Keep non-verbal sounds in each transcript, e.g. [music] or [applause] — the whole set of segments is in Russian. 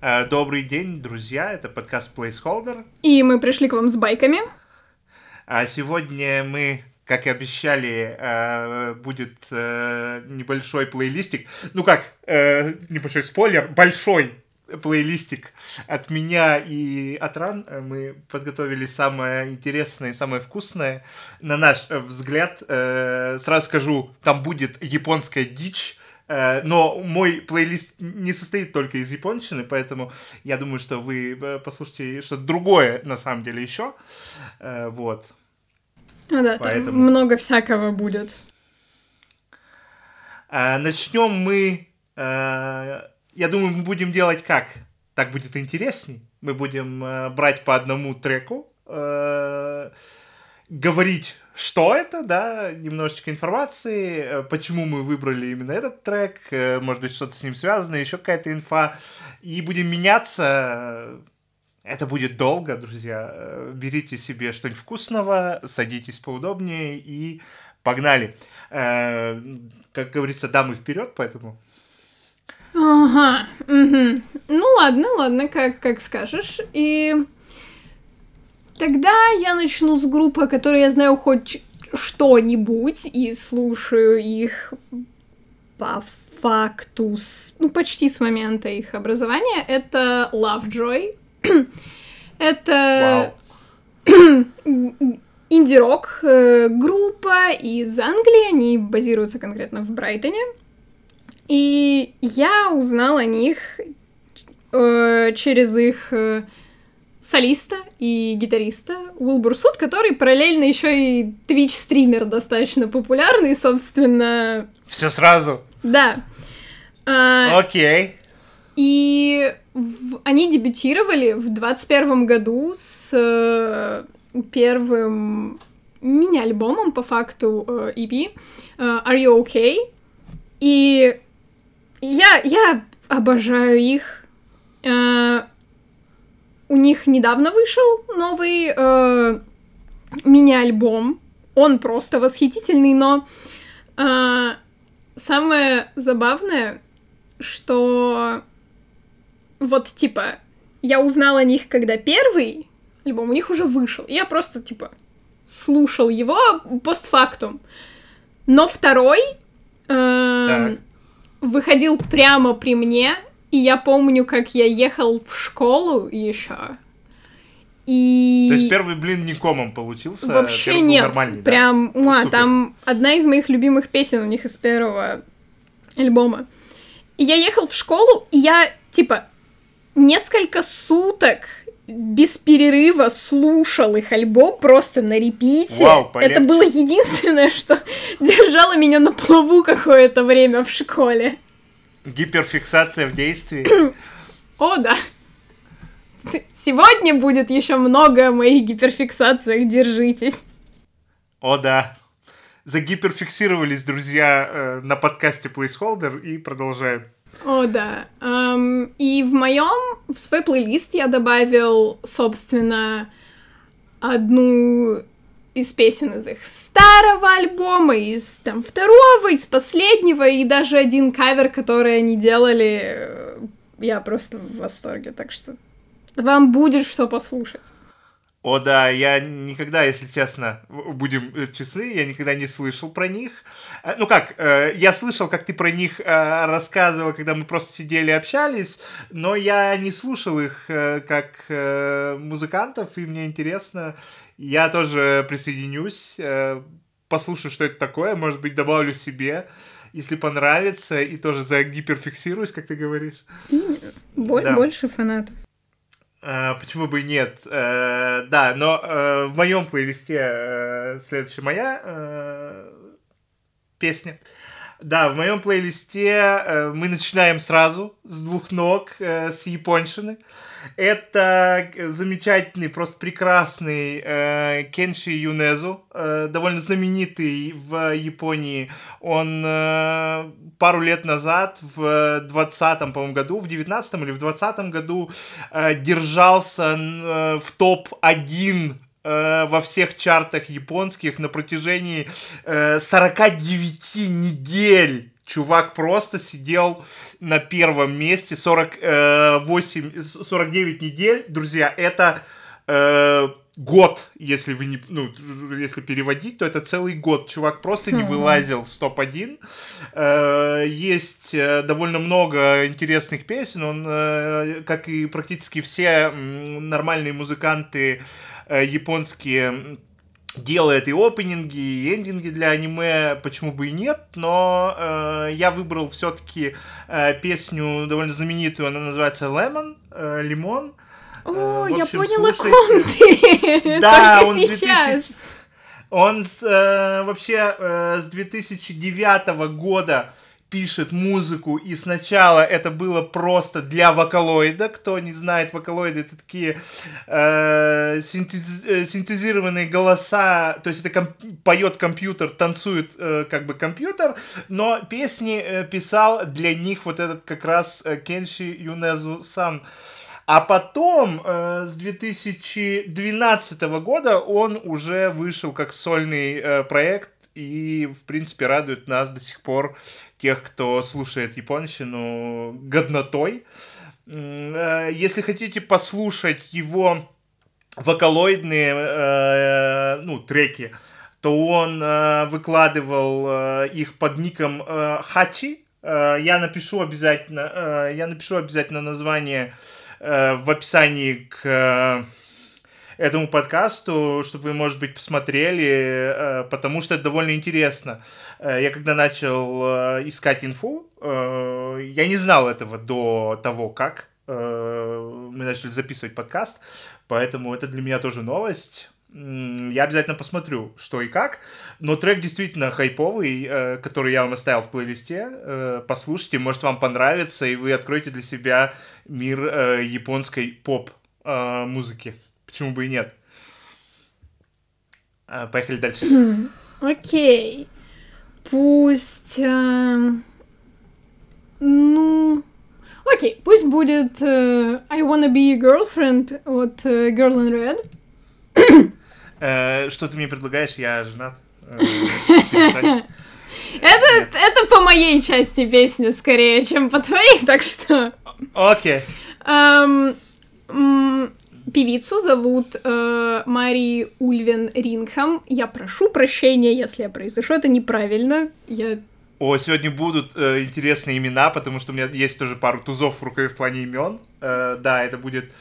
Э, Добрый день, друзья, это подкаст Placeholder. И мы пришли к вам с байками. А сегодня мы, как и обещали, э, будет э, небольшой плейлистик. Ну как, небольшой спойлер, большой плейлистик от меня и от Ран. Мы подготовили самое интересное и самое вкусное. На наш взгляд, сразу скажу, там будет японская дичь. Э, Но мой плейлист не состоит только из японщины, поэтому я думаю, что вы э, послушаете что-то другое на самом деле еще. Э, Вот. Ну да, Поэтому- там много всякого будет. Начнем мы, я думаю, мы будем делать как? Так будет интересней. Мы будем брать по одному треку, говорить, что это, да, немножечко информации, э, почему мы выбрали именно этот трек, э, может быть, что-то с ним связано, еще какая-то инфа, и будем меняться. Это будет долго, друзья. Э, Берите себе что-нибудь вкусного, садитесь поудобнее и погнали. Как говорится, дамы вперед, поэтому Ага, мгм. Ну ладно, ладно, как, как скажешь. И тогда я начну с группы, которой я знаю хоть что-нибудь, и слушаю их по факту, с- ну, почти с момента их образования. Это Lovejoy. [clears throat] Это вау. [clears throat] инди-рок э, группа из Англии, они базируются конкретно в Брайтоне. И я узнал о них э, через их э, солиста и гитариста Уилбур Суд, который параллельно еще и Twitch-стример достаточно популярный, собственно, Все сразу. да. А, Окей. и в- они дебютировали в 21 году с э, первым мини-альбомом, по факту, э, EP, э, Are You Okay? И я, я обожаю их. Э, у них недавно вышел новый э, мини-альбом. Он просто восхитительный, но э, самое забавное, что вот, типа, я узнала о них, когда первый альбом у них уже вышел. И я просто, типа, слушал его постфактум. Но второй Так. выходил прямо при мне, и я помню, как я ехал в школу еще. И... То есть первый блин не комом получился. Вообще первый нет. нормальный, да? Прям, уа, Супер. там одна из моих любимых песен у них из первого альбома. И я ехал в школу, и я, типа, несколько суток без перерыва слушал их альбом просто на репите. Вау, полегче. Это было единственное, что держало меня на плаву какое-то время в школе. Гиперфиксация в действии. О, да. Сегодня будет еще много о моих гиперфиксациях, держитесь. О, да. Загиперфиксировались, друзья, э, на подкасте Placeholder и продолжаем. О, да. Ам, и в моем, в свой плейлист я добавил, собственно, одну из песен из их старого альбома, из там второго, из последнего, и даже один кавер, который они делали. э, Я просто в восторге, так что вам будет что послушать. О, да, я никогда, если честно, будем э, честны, я никогда не слышал про них. Э, Ну как, я слышал, как ты про них рассказывал, когда мы просто сидели и общались, но я не слушал их как музыкантов, и мне интересно. Я тоже присоединюсь, э, послушаю, что это такое, может быть, добавлю себе, если понравится, и тоже загиперфиксируюсь, как ты говоришь. Бо- Да. Больше фанатов. А, почему бы и нет? Э, да, но э, в моем плейлисте э, следующая моя э, песня. Да, в моем плейлисте э, мы начинаем сразу с двух ног, э, с японщины. Это замечательный, просто прекрасный э, Кенши Юнезу, э, довольно знаменитый в Японии. Он э, пару лет назад, в 20-м, по-моему, году, в 19-м или в 20-м году э, держался э, в топ-1 э, во всех чартах японских на протяжении э, 49 недель. Чувак просто сидел на первом месте 48, 49 недель, друзья, это э, год, если вы не, ну, если переводить, то это целый год. Чувак просто не вылазил в топ-1. Э, есть э, довольно много интересных песен. Он, э, как и практически все нормальные музыканты японские, делает и опенинги, и эндинги для аниме, почему бы и нет, но э, я выбрал все-таки э, песню довольно знаменитую, она называется Lemon, э, Лимон. О, э, общем, я поняла, ком ты. [laughs] [laughs] Да, Только он сейчас. 2000... Он с, э, вообще э, с 2009 года пишет музыку, и сначала это было просто для вокалоида. Кто не знает, вокалоиды это такие э, синтез, э, синтезированные голоса, то есть это комп, поет компьютер, танцует э, как бы компьютер, но песни э, писал для них вот этот как раз э, Кенши Юнезу Сан. А потом, э, с 2012 года, он уже вышел как сольный э, проект и, в принципе, радует нас до сих пор тех, кто слушает японщину годнотой. Э, если хотите послушать его вокалоидные э, ну, треки, то он э, выкладывал их под ником Хачи. Я напишу обязательно, я напишу обязательно название в описании к этому подкасту, чтобы вы, может быть, посмотрели, потому что это довольно интересно. Э, я когда начал э, искать инфу, э, я не знал этого до того, как мы начали записывать подкаст, поэтому это для меня тоже новость. Я обязательно посмотрю, что и как. Но трек действительно хайповый, который я вам оставил в плейлисте. Послушайте, может вам понравится, и вы откроете для себя мир японской поп-музыки. Почему бы и нет? Поехали дальше. [clears throat] Окей. Пусть... Э, ну... Окей, пусть будет э, I Wanna Be Your Girlfriend от э, Girl in Red. Э, что ты мне предлагаешь? Я женат. Э, [laughs] это, это по моей части песни скорее, чем по твоей, так что... Окей. Okay. Um, Певицу зовут э, Мари Ульвен Рингхам. Я прошу прощения, если я произношу это неправильно. Я о, сегодня будут э, интересные имена, потому что у меня есть тоже пару тузов в рукаве в плане имен. Э, да, это будет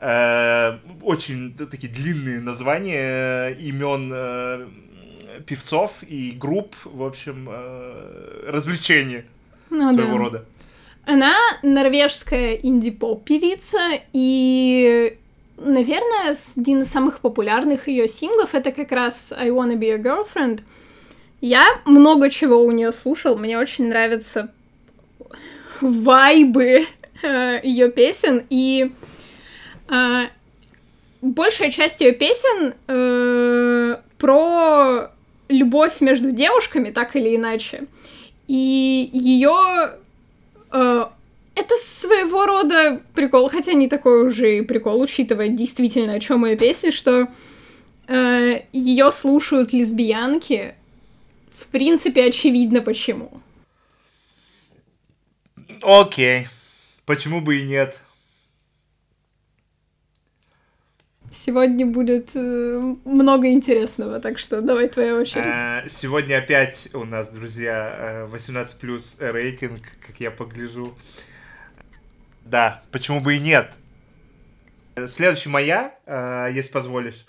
э, очень да, такие длинные названия э, имен э, певцов и групп, в общем, э, развлечения ну, своего да. рода. Она норвежская инди-поп певица, и Наверное, один из самых популярных ее синглов это как раз I Wanna Be a Girlfriend. Я много чего у нее слушал, мне очень нравятся вайбы э, ее песен, и э, большая часть ее песен э, про любовь между девушками, так или иначе. И ее э, это своего рода прикол, хотя не такой уже и прикол, учитывая действительно, о чем моя песня, что э, ее слушают лесбиянки. В принципе, очевидно почему. Окей. Почему бы и нет? Сегодня будет э, много интересного, так что давай твоя очередь. А, сегодня опять у нас, друзья, 18 э, плюс рейтинг, как я погляжу. Да, почему бы и нет? Следующая моя, э, если позволишь.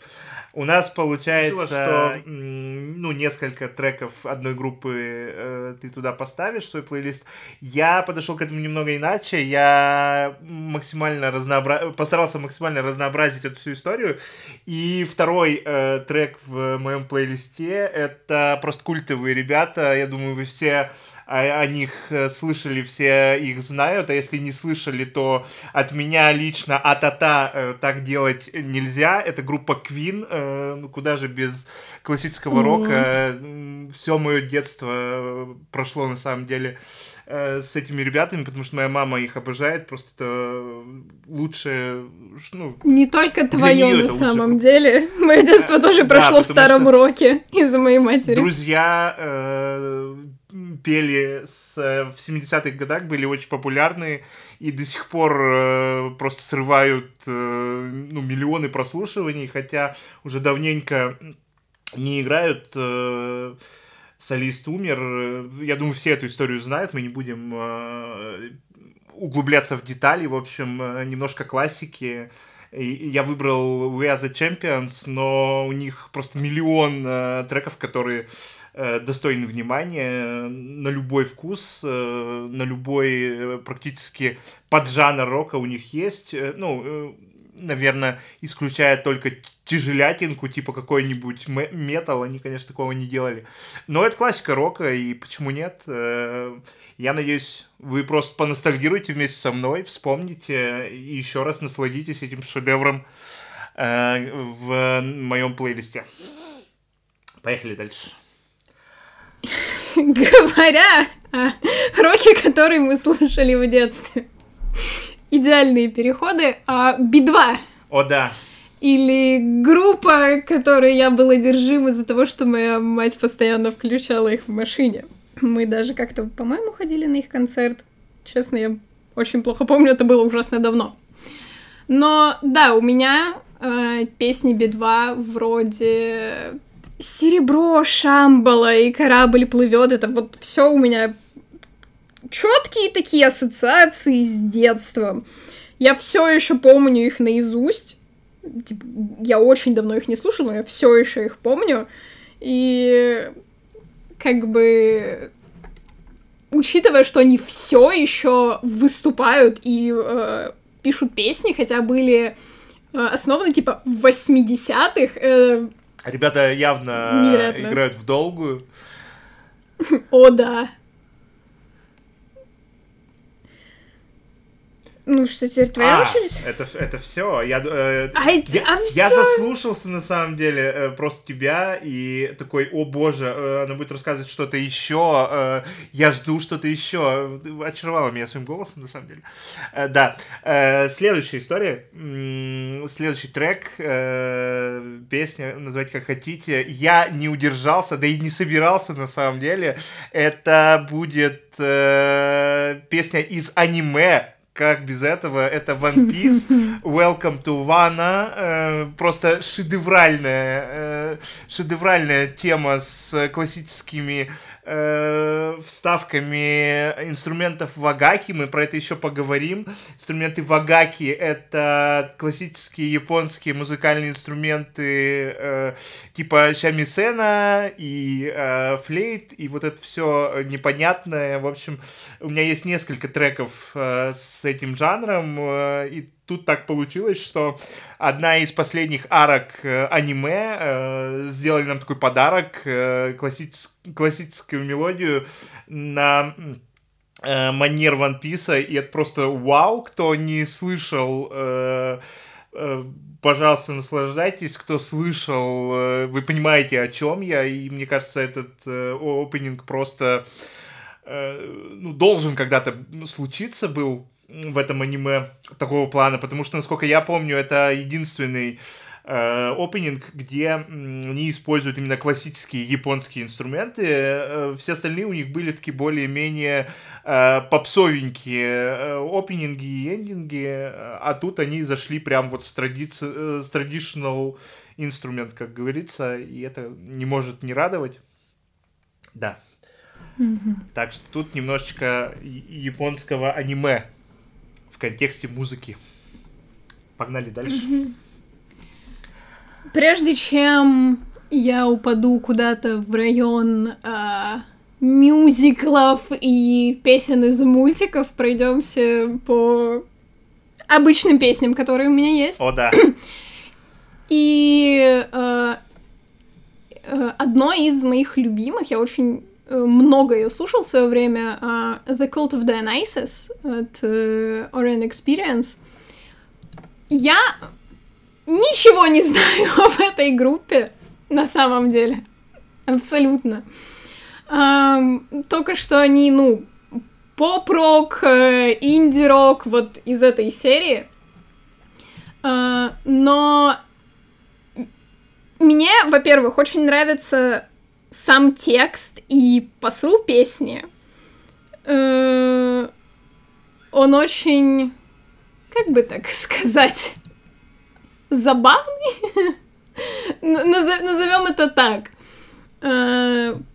У нас получается, что, ну, несколько треков одной группы э, ты туда поставишь свой плейлист. Я подошел к этому немного иначе. Я максимально разнообра... постарался максимально разнообразить эту всю историю. И второй э, трек в моем плейлисте это просто культовые ребята. Я думаю, вы все о, о них э, слышали, все их знают, а если не слышали, то от меня лично а-та-та э, так делать нельзя. Это группа Queen, э, ну куда же без классического mm-hmm. рока. Все мое детство прошло на самом деле с этими ребятами, потому что моя мама их обожает, просто это лучше, ну... Не только твое на самом лучше. деле. Мое детство тоже прошло да, в старом роке [laughs] из-за моей матери. Друзья пели с, в 70-х годах, были очень популярны и до сих пор э, просто срывают э, ну, миллионы прослушиваний, хотя уже давненько не играют. Э, солист умер. Я думаю, все эту историю знают, мы не будем э, углубляться в детали. В общем, э, немножко классики. Я выбрал We Are The Champions, но у них просто миллион э, треков, которые э, достойны внимания на любой вкус, э, на любой э, практически поджанр рока у них есть. Э, ну, э, наверное, исключая только тяжелятинку, типа какой-нибудь метал, они, конечно, такого не делали. Но это классика рока, и почему нет? Э, я надеюсь, вы просто поностальгируете вместе со мной, вспомните и еще раз насладитесь этим шедевром э, в моем плейлисте. Поехали дальше. Говоря о роке, который мы слушали в детстве. Идеальные переходы. А Би-2. О, да. Или группа, которой я была одержим из-за того, что моя мать постоянно включала их в машине. Мы даже как-то, по-моему, ходили на их концерт. Честно, я очень плохо помню, это было ужасно давно. Но да, у меня э, песни Би-2 вроде Серебро, Шамбала и корабль плывет. Это вот все у меня четкие такие ассоциации с детством. Я все еще помню их наизусть. Типа, я очень давно их не слушала, но я все еще их помню. И как бы учитывая, что они все еще выступают и э, пишут песни, хотя были э, основаны типа в 80-х. Э, Ребята явно невероятно. играют в долгую. О, да. Ну что, теперь твоя а, очередь? Это, это все. Я, э, а, я, а все? я заслушался на самом деле э, просто тебя и такой, о боже, э, она будет рассказывать что-то еще. Э, я жду что-то еще. Очаровала меня своим голосом, на самом деле. Э, да. Э, следующая история. Следующий трек. Э, песня, назвать как хотите. Я не удержался, да и не собирался на самом деле. Это будет э, песня из аниме как без этого? Это One [laughs] Piece, Welcome to Wano, э, просто шедевральная, э, шедевральная тема с классическими э, вставками инструментов вагаки, мы про это еще поговорим. Инструменты вагаки — это классические японские музыкальные инструменты э, типа шамисена и э, флейт, и вот это все непонятное. В общем, у меня есть несколько треков э, с этим жанром, э, и тут так получилось, что одна из последних арок э, аниме э, сделали нам такой подарок, э, классичес- классическую мелодию на э, манер One Piece, и это просто вау, кто не слышал... Э, э, пожалуйста, наслаждайтесь. Кто слышал, э, вы понимаете, о чем я. И мне кажется, этот э, опенинг просто ну, должен когда-то случиться был в этом аниме такого плана, потому что, насколько я помню, это единственный опенинг, где они используют именно классические японские инструменты. Э, все остальные у них были такие более-менее э, попсовенькие опенинги и эндинги, а тут они зашли прям вот с, традици... с traditional инструмент, как говорится, и это не может не радовать. Да. Mm-hmm. Так что тут немножечко японского аниме контексте музыки. Погнали дальше. Прежде чем я упаду куда-то в район а, мюзиклов и песен из мультиков, пройдемся по обычным песням, которые у меня есть. О, да. И а, одно из моих любимых, я очень много ее слушал в свое время. Uh, The Cult of Dionysus от uh, Orion Experience. Я ничего не знаю [laughs] об этой группе на самом деле. Абсолютно. Только что они, ну, поп-рок, э, инди-рок, вот из этой серии. Uh, но мне, во-первых, очень нравится сам текст и посыл песни, э, он очень, как бы так [laughs] сказать, забавный. [laughs] Назовем это так.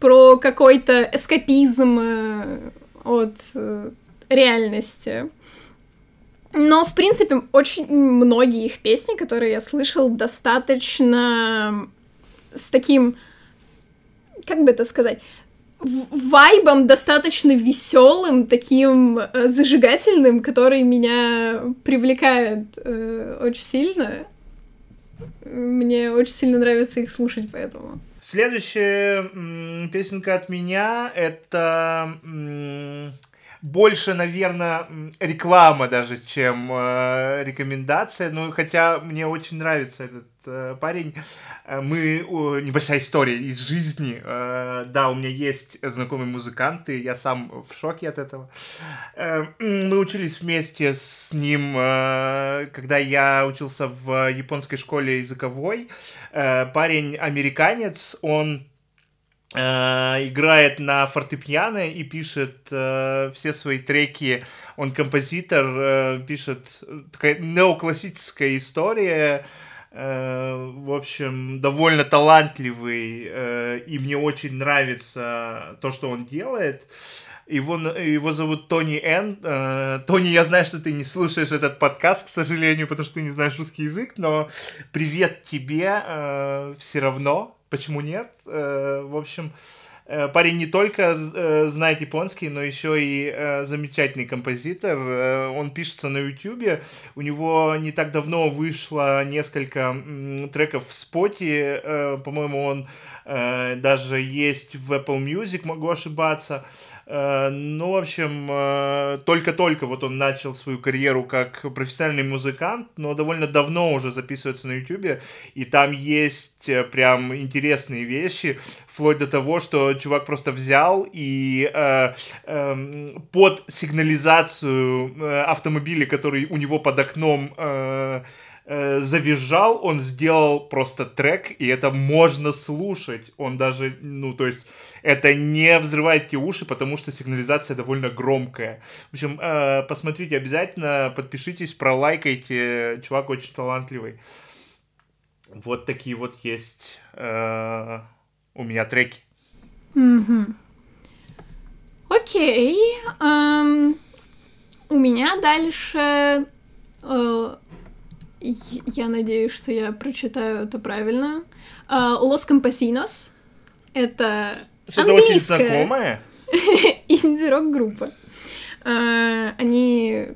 Про какой-то эскапизм от реальности. Но, в принципе, очень многие их песни, которые я слышал, достаточно с таким, как бы это сказать, вайбом достаточно веселым, таким э, зажигательным, который меня привлекает э, очень сильно. Мне очень сильно нравится их слушать, поэтому. Следующая песенка от меня это больше, наверное, реклама даже, чем э, рекомендация. Ну, хотя мне очень нравится этот э, парень. Э, мы... Э, небольшая история из жизни. Э, да, у меня есть знакомые музыканты, я сам в шоке от этого. Э, мы учились вместе с ним, э, когда я учился в японской школе языковой. Э, парень американец, он играет на фортепиано и пишет э, все свои треки. Он композитор, э, пишет такая неоклассическая история. Э, в общем, довольно талантливый, э, и мне очень нравится то, что он делает. Его, его зовут Тони Н. Э, Тони, я знаю, что ты не слушаешь этот подкаст, к сожалению, потому что ты не знаешь русский язык, но привет тебе э, все равно почему нет? Э, в общем, э, парень не только э, знает японский, но еще и замечательный композитор. Он пишется на YouTube. У него не так давно вышло несколько треков в споте. По-моему, он даже есть в Apple Music, могу ошибаться. Э, ну, в общем, э, только-только вот он начал свою карьеру как профессиональный музыкант, но довольно давно уже записывается на YouTube, и там есть э, прям интересные вещи, вплоть до того, что чувак просто взял и э, э, под сигнализацию автомобиля, который у него под окном завизжал, он сделал просто трек, и это можно слушать. Он даже, ну, то есть, это не взрывает те уши, потому что сигнализация довольно громкая. В общем, э, посмотрите обязательно, подпишитесь, пролайкайте. Чувак очень талантливый. Вот такие вот есть э, у меня треки. Окей. Um, у меня дальше uh, я надеюсь, что я прочитаю это правильно. Лос uh, Campesinos. Это Что-то очень знакомое. [laughs] Инди-рок группа. Uh, они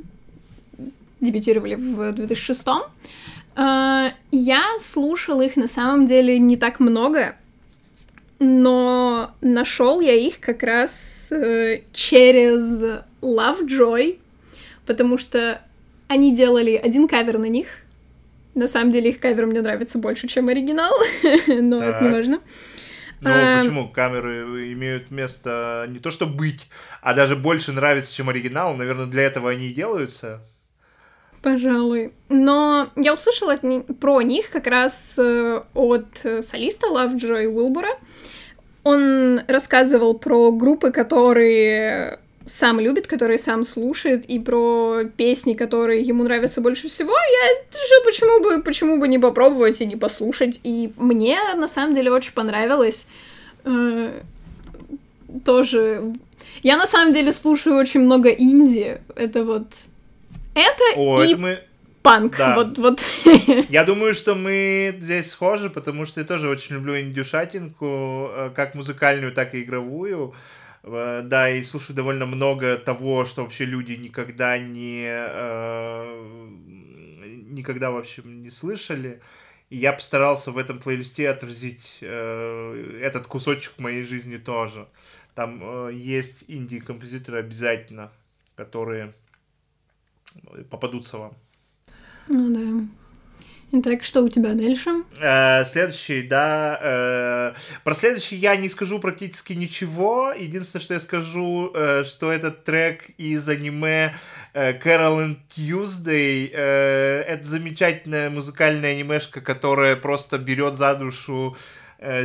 дебютировали в 2006 uh, Я слушал их на самом деле не так много, но нашел я их как раз uh, через Lovejoy, потому что они делали один кавер на них, на самом деле их кавер мне нравится больше, чем оригинал, [laughs] но так. это не важно. Ну, почему камеры имеют место не то что быть, а даже больше нравится, чем оригинал? Наверное, для этого они и делаются. Пожалуй. Но я услышала от про них как раз э, от солиста Лавджо Уилбора. Он рассказывал про группы, которые сам любит, который сам слушает, и про песни, которые ему нравятся больше всего, я же почему бы, почему бы не попробовать и не послушать. И мне на самом деле очень понравилось э, тоже. Я на самом деле слушаю очень много инди. Это вот это О, и это мы панк. Да. Вот, вот. [laughs] Я думаю, что мы здесь схожи, потому что я тоже очень люблю индюшатинку, э, как музыкальную, так и игровую. Э, да, и слушаю довольно много того, что вообще люди никогда не... Э, никогда вообще не слышали. И я постарался в этом плейлисте отразить э, этот кусочек моей жизни тоже. Там есть инди-композиторы обязательно, которые попадутся вам. Ну да. Итак, что у тебя дальше? Э, следующий, да. Э, про следующий я не скажу практически ничего. Единственное, что я скажу, э, что этот трек из аниме э, Carol and Tuesday. Это замечательная музыкальная анимешка, которая просто берет за душу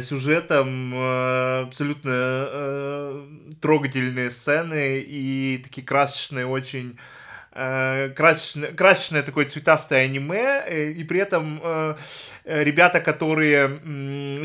сюжетом, абсолютно трогательные сцены и такие красочные очень красочное, красочное такое цветастое аниме, э, и при этом э, ребята, которые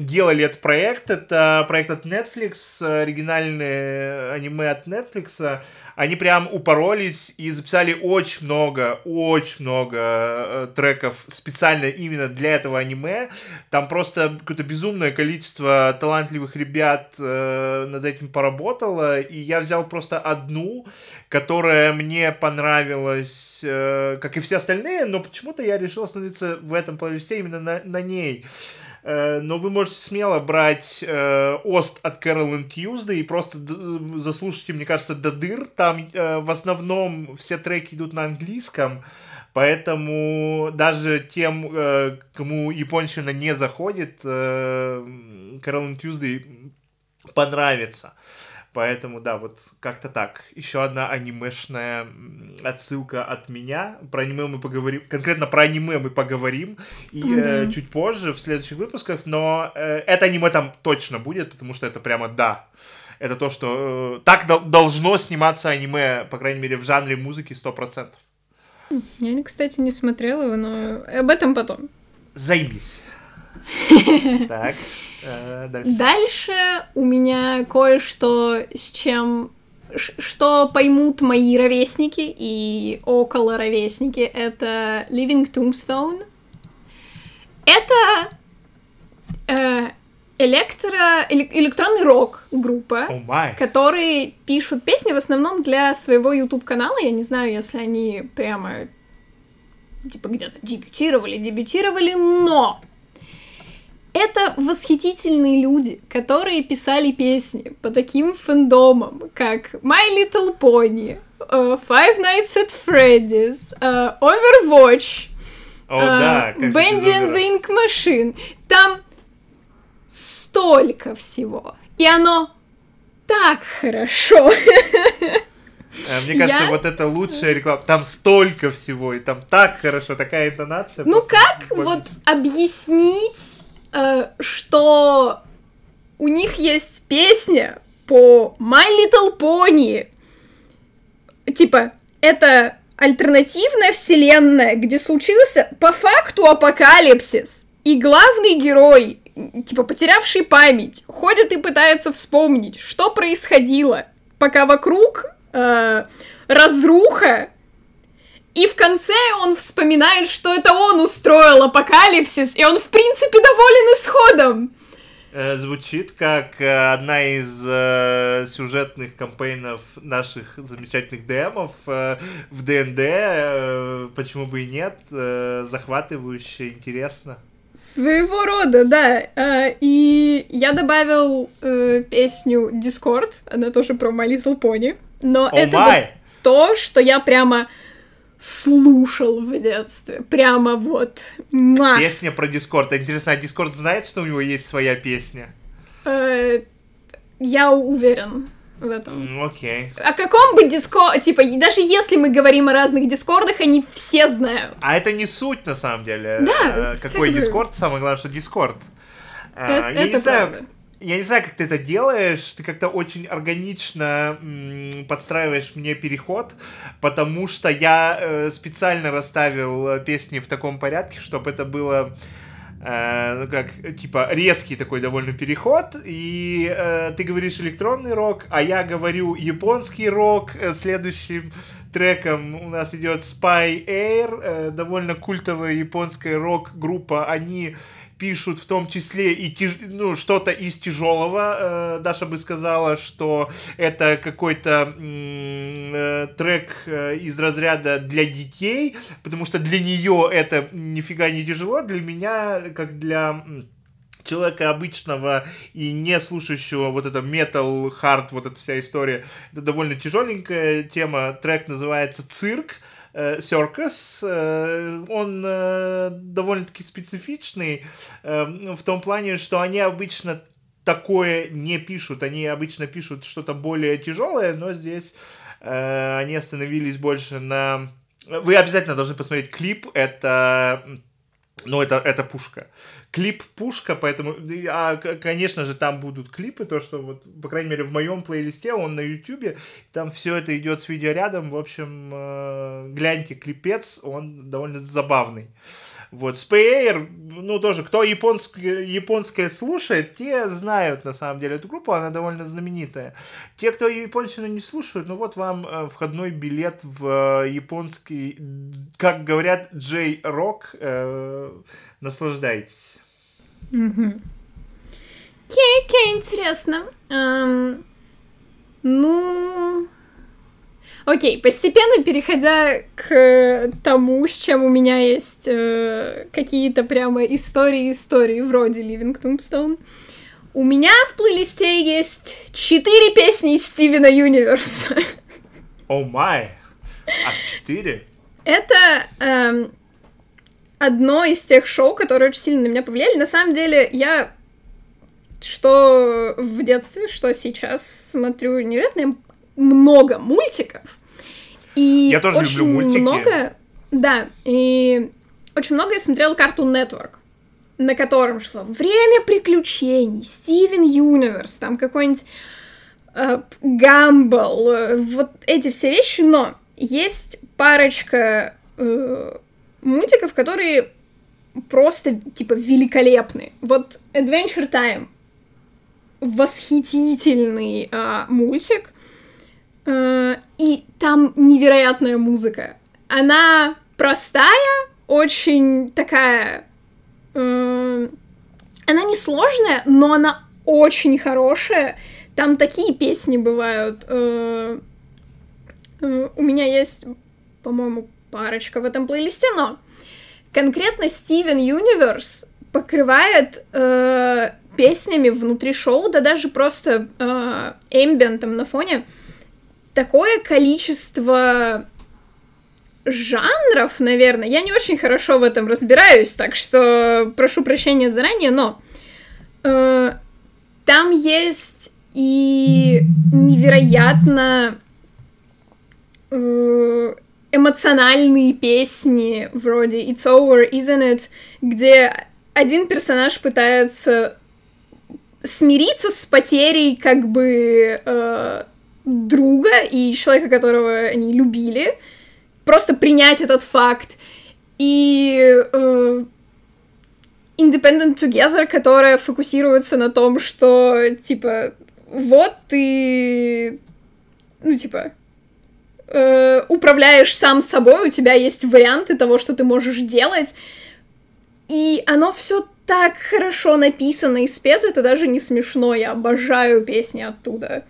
делали этот проект, это проект от Netflix, оригинальное аниме от Netflix, они прям упоролись и записали очень много, очень много э, треков специально именно для этого аниме. Там просто какое-то безумное количество талантливых ребят э, над этим поработало, и я взял просто одну, которая мне понравилась, э, как и все остальные, но почему-то я решил остановиться в этом плейлисте именно на, на ней. Но вы можете смело брать э, Ост от Carolyn Tuesday и просто заслушайте, мне кажется, до дыр. Там э, в основном все треки идут на английском, поэтому даже тем, э, кому японщина не заходит, э, Carolyn Tuesday понравится. Поэтому, да, вот как-то так. Еще одна анимешная отсылка от меня. Про аниме мы поговорим. Конкретно про аниме мы поговорим и mm-hmm. э, чуть позже в следующих выпусках. Но э, это аниме там точно будет, потому что это прямо да. Это то, что э, так дол- должно сниматься аниме, по крайней мере, в жанре музыки 100%. Я, кстати, не смотрела его, но об этом потом. Займись. Так. Э, дальше. Дальше у меня кое-что, с чем что поймут мои ровесники и около ровесники, это Living Tombstone. Это э, электро, электронный рок группа, oh которые пишут песни в основном для своего YouTube канала. Я не знаю, если они прямо типа где-то дебютировали, дебютировали, но это восхитительные люди, которые писали песни по таким фэндомам, как My Little Pony, uh, Five Nights at Freddy's, uh, Overwatch, О, uh, да, Bendy and the Ink Machine. Там столько всего. И оно так хорошо. Мне кажется, я... вот это лучшая реклама. Там столько всего, и там так хорошо, такая интонация. Ну как вот объяснить Э, что у них есть песня по My Little Pony. Типа, это альтернативная вселенная, где случился по факту апокалипсис. И главный герой, типа, потерявший память, ходит и пытается вспомнить, что происходило, пока вокруг э, разруха и в конце он вспоминает, что это он устроил апокалипсис, и он, в принципе, доволен исходом. Э, звучит как э, одна из э, сюжетных кампейнов наших замечательных ДМов э, в ДНД. Э, почему бы и нет? Э, захватывающе, интересно. Своего рода, да. А, и я добавил э, песню Discord, она тоже про My Little Pony. Но oh это вот то, что я прямо слушал в детстве. Прямо вот. Муа. Песня про Дискорд. Интересно, а Дискорд знает, что у него есть своя песня? Э, я уверен в этом. Окей. Okay. О каком бы дискорд... Типа, даже если мы говорим о разных дискордах, они все знают. А это не суть, на самом деле. Да. Э, какой дискорд, самое главное, что дискорд. Это, я это не знаю, правда я не знаю, как ты это делаешь, ты как-то очень органично подстраиваешь мне переход, потому что я э, специально расставил э, песни в таком порядке, чтобы это было э, ну как, типа, резкий такой довольно переход, и э, ты говоришь электронный рок, а я говорю японский рок, э, следующим треком у нас идет Spy Air, э, довольно культовая японская рок-группа, они пишут в том числе и тяж... ну, что-то из тяжелого. Э, Даша бы сказала, что это какой-то э, трек э, из разряда для детей, потому что для нее это нифига не тяжело, для меня, как для человека обычного и не слушающего вот это metal, hard, вот эта вся история, это довольно тяжеленькая тема. Трек называется «Цирк», Circus, э, он э, довольно-таки специфичный э, в том плане, что они обычно такое не пишут, они обычно пишут что-то более тяжелое, но здесь они остановились больше на... Вы обязательно должны посмотреть клип, это ну, это, это пушка. Клип пушка, поэтому, а, конечно же, там будут клипы, то, что вот, по крайней мере, в моем плейлисте, он на ютюбе, там все это идет с видеорядом, в общем, э, гляньте, клипец, он довольно забавный. Вот, Spayer, ну, тоже, кто японское, японское слушает, те знают, на самом деле, эту группу, она довольно знаменитая. Те, кто японщину не слушают, ну, вот вам э, входной билет в э, японский, как говорят, J-Rock, э, наслаждайтесь. Угу. Окей, окей, интересно. Um, ну, Окей, постепенно переходя к тому, с чем у меня есть э, какие-то прямо истории-истории вроде Living Tombstone. У меня в плейлисте есть четыре песни из Стивена Юниверса. О май! Аж четыре? Это эм, одно из тех шоу, которые очень сильно на меня повлияли. На самом деле, я что в детстве, что сейчас смотрю невероятно много мультиков. И я тоже очень люблю мультики. много, да, и очень много я смотрела Cartoon Network, на котором шло «Время приключений», «Стивен Юниверс», там какой-нибудь э, Гамбл, э, вот эти все вещи, но есть парочка э, мультиков, которые просто, типа, великолепны. Вот Adventure Time восхитительный э, мультик, и там невероятная музыка. Она простая, очень такая... Э, она не сложная, но она очень хорошая. Там такие песни бывают. Э, у меня есть, по-моему, парочка в этом плейлисте, но конкретно Стивен Юниверс покрывает э, песнями внутри шоу, да даже просто э, эмбиентом на фоне такое количество жанров, наверное. Я не очень хорошо в этом разбираюсь, так что прошу прощения заранее, но э, там есть и невероятно э, эмоциональные песни вроде It's Over, Isn't It, где один персонаж пытается смириться с потерей как бы э, друга и человека, которого они любили, просто принять этот факт. И э, Independent Together, которая фокусируется на том, что, типа, вот ты, ну, типа, э, управляешь сам собой, у тебя есть варианты того, что ты можешь делать, и оно все так хорошо написано и спето, это даже не смешно, я обожаю песни оттуда.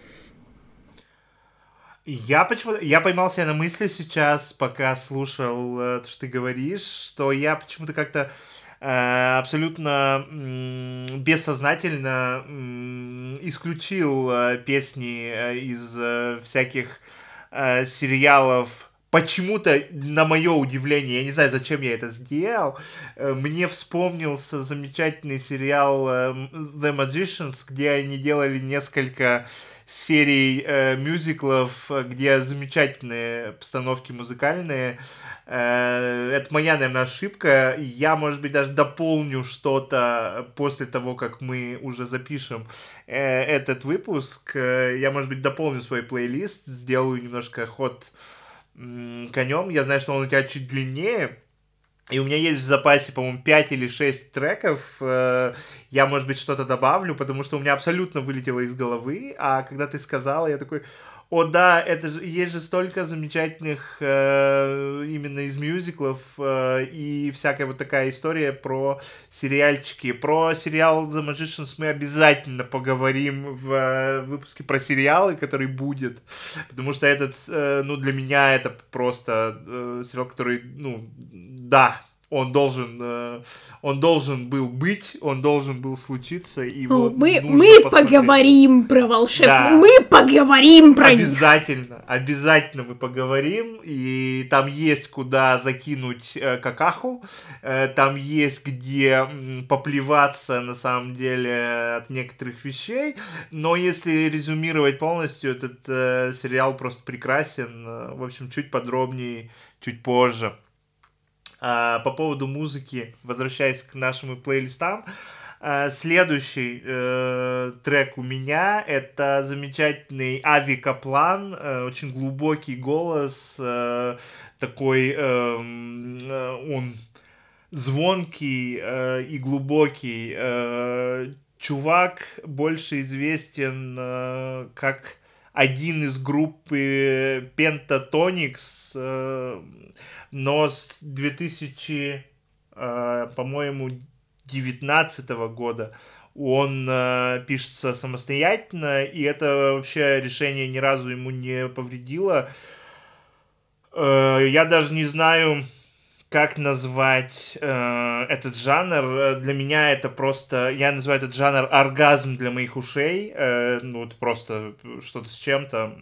Я почему-то, я поймался на мысли сейчас, пока слушал, э, что ты говоришь, что я почему-то как-то э, абсолютно э, бессознательно э, исключил э, песни э, из э, всяких э, сериалов. Почему-то, на мое удивление, я не знаю, зачем я это сделал, э, мне вспомнился замечательный сериал э, The Magicians, где они делали несколько серий э, мюзиклов, где замечательные постановки музыкальные. Э, это моя, наверное, ошибка. Я, может быть, даже дополню что-то после того, как мы уже запишем э, этот выпуск. Э, я, может быть, дополню свой плейлист, сделаю немножко ход конем. Я знаю, что он у тебя чуть длиннее. И у меня есть в запасе, по-моему, 5 или 6 треков. Э, я, может быть, что-то добавлю, потому что у меня абсолютно вылетело из головы. А когда ты сказала, я такой, о, да, это же есть же столько замечательных э, именно из мюзиклов э, и всякая вот такая история про сериальчики. Про сериал The Magicians мы обязательно поговорим в э, выпуске про сериалы, который будет. Потому что этот, э, ну, для меня это просто э, сериал, который, ну, да, он должен, э, он должен был быть, он должен был случиться, и его мы, мы поговорим про волшебную, да. мы поговорим про Обязательно, них. обязательно мы поговорим, и там есть куда закинуть э, какаху, э, там есть где поплеваться, на самом деле, от некоторых вещей, но если резюмировать полностью, этот сериал просто прекрасен, в общем, чуть подробнее, чуть позже. А, по поводу музыки, возвращаясь к нашим плейлистам, а, следующий э, трек у меня это замечательный Ави Каплан, э, очень глубокий голос, э, такой эм, э, он звонкий э, и глубокий. Э, чувак больше известен э, как один из группы Pentatonix, э, но с 2000, э, по-моему, 19 года он э, пишется самостоятельно, и это вообще решение ни разу ему не повредило. Э, я даже не знаю, как назвать э, этот жанр. Для меня это просто... Я называю этот жанр оргазм для моих ушей. Э, ну, это просто что-то с чем-то.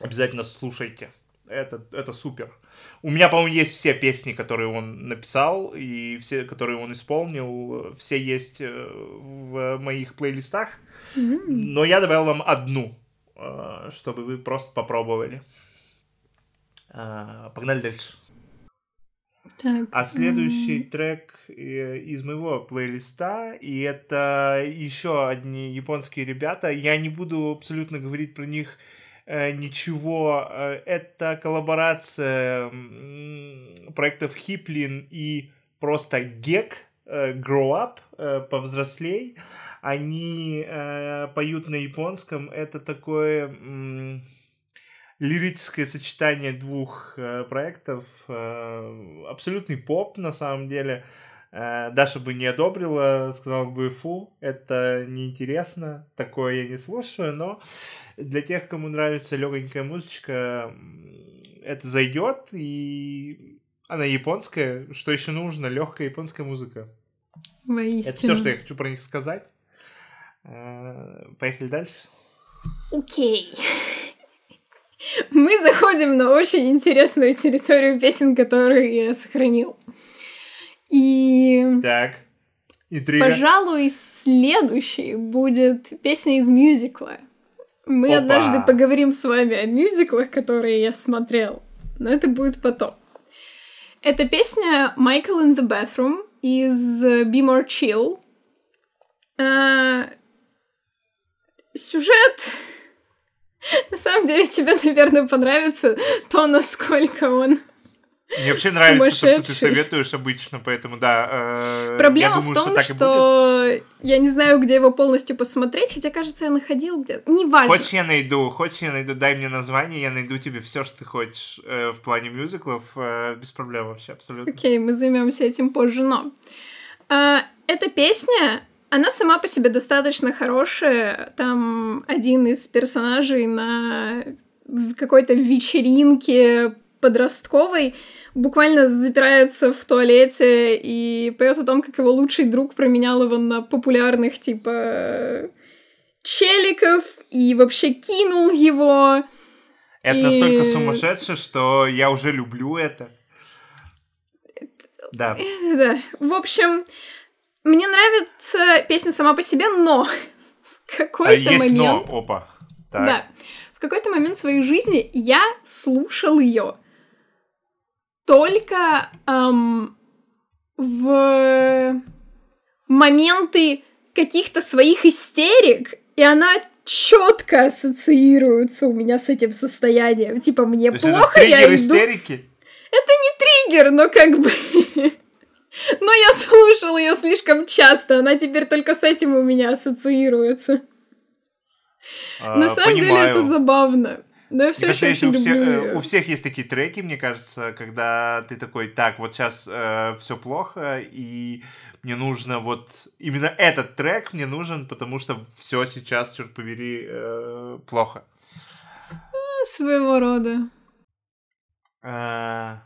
Обязательно слушайте. Это, это супер. У меня, по-моему, есть все песни, которые он написал, и все, которые он исполнил. Все есть э, в моих плейлистах. Mm-hmm. Но я добавил вам одну, э, чтобы вы просто попробовали. Э, погнали дальше. Так. А следующий трек э, из моего плейлиста, и это еще одни японские ребята. Я не буду абсолютно говорить про них э, ничего. Э, это коллаборация проектов Хиплин и просто Гек, Grow Up, повзрослей. Они поют на японском. Это такое лирическое сочетание двух э, проектов. Э, абсолютный поп, на самом деле. Э, Даша бы не одобрила, сказала бы, фу, это неинтересно, такое я не слушаю, но для тех, кому нравится легонькая музычка, это зайдет, и она японская, что еще нужно, легкая японская музыка. Воистину. Это все, что я хочу про них сказать. Э, поехали дальше. Окей. Okay мы заходим на очень интересную территорию песен, которые я сохранил. И... Так. Интрига. Пожалуй, следующий будет песня из мюзикла. Мы Опа. однажды поговорим с вами о мюзиклах, которые я смотрел, но это будет потом. Это песня Michael in the Bathroom из Be More Chill. А... Сюжет [laughs] на самом деле тебе, наверное, понравится то, насколько он мне вообще нравится то, что ты советуешь обычно, поэтому да. Э, Проблема думаю, в том, что, что я не знаю, где его полностью посмотреть, хотя, кажется, я находил где-то. Неважно. Хочешь, я найду, хочешь, я найду, дай мне название, я найду тебе все, что ты хочешь э, в плане мюзиклов, э, без проблем вообще, абсолютно. Окей, мы займемся этим позже, но... Э, эта песня она сама по себе достаточно хорошая. Там один из персонажей на какой-то вечеринке подростковой буквально запирается в туалете и поет о том, как его лучший друг променял его на популярных, типа, челиков и вообще кинул его. Это и... настолько сумасшедше, что я уже люблю это. Да. Да. В общем, мне нравится песня сама по себе, но [laughs] в какой-то а есть момент... но, опа. Так. Да. В какой-то момент своей жизни я слушал ее только эм, в моменты каких-то своих истерик, и она четко ассоциируется у меня с этим состоянием. Типа, мне То плохо, это я иду... истерики? Это не триггер, но как бы... [laughs] Но я слушал ее слишком часто, она теперь только с этим у меня ассоциируется. А, На самом понимаю. деле это забавно. Но я все еще очень у, всех, э, у всех есть такие треки, мне кажется, когда ты такой, так, вот сейчас э, все плохо, и мне нужно вот именно этот трек мне нужен, потому что все сейчас, черт побери, э, плохо. Своего рода. А...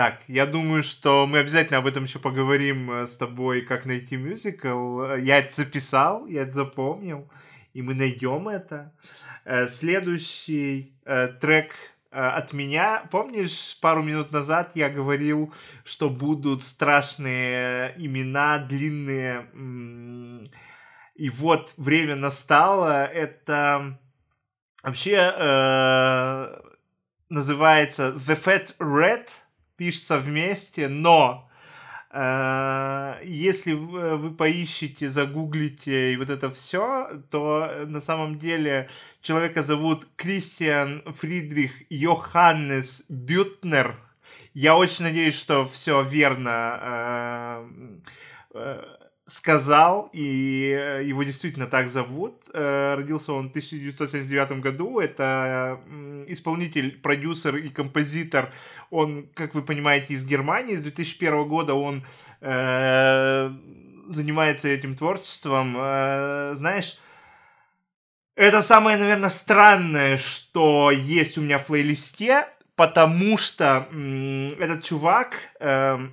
Так, я думаю, что мы обязательно об этом еще поговорим э, с тобой, как найти мюзикл. Я это записал, я это запомнил, и мы найдем это. Э, следующий э, трек от меня. Помнишь, пару минут назад я говорил, что будут страшные имена, длинные. И вот время настало. Это вообще э, называется The Fat Red пишется вместе, но э, если вы, вы поищете, загуглите и вот это все, то на самом деле человека зовут Кристиан Фридрих Йоханнес Бютнер. Я очень надеюсь, что все верно э, э, сказал, и э, его действительно так зовут. Э, родился он в 1979 году. Это исполнитель, продюсер и композитор. Он, как вы понимаете, из Германии. С 2001 года он э, занимается этим творчеством. Э, знаешь, это самое, наверное, странное, что есть у меня в плейлисте, потому что м- этот чувак... Э,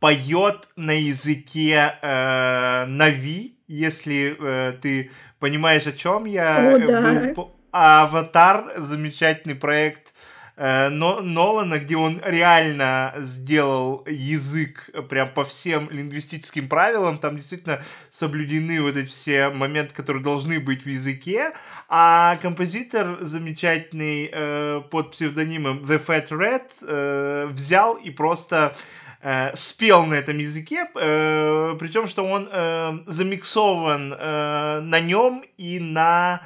поет на языке э, Нави, если э, ты понимаешь, о чем я. О, да. Был Аватар, замечательный проект э, но, Нолана, где он реально сделал язык прям по всем лингвистическим правилам, там действительно соблюдены вот эти все моменты, которые должны быть в языке, а композитор замечательный э, под псевдонимом The Fat Red э, взял и просто э, спел на этом языке, э, причем что он э, замиксован э, на нем и на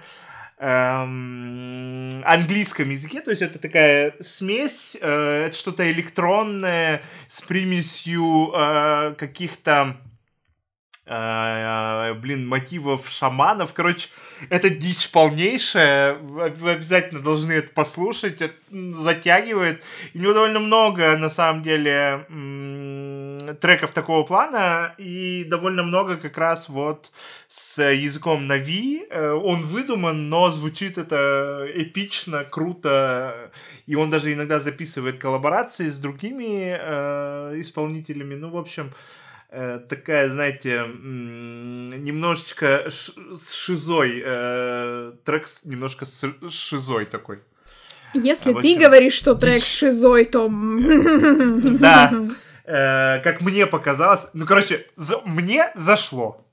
эм, английском языке, то есть это такая смесь, э, это что-то электронное с примесью э, каких-то э, блин, мотивов шаманов. Короче, это дичь полнейшая. Вы обязательно должны это послушать. Это затягивает. И у него довольно много, на самом деле, треков такого плана. И довольно много как раз вот с языком Нави. Э, он выдуман, но звучит это эпично, круто. И он даже иногда записывает коллаборации с другими э, исполнителями. Ну, в общем, Э, такая, знаете, немножечко с шизой, э, трек немножко с шизой такой. Если а, ты говоришь, что трек с шизой, то... Да, э, как мне показалось, ну, короче, за, мне зашло.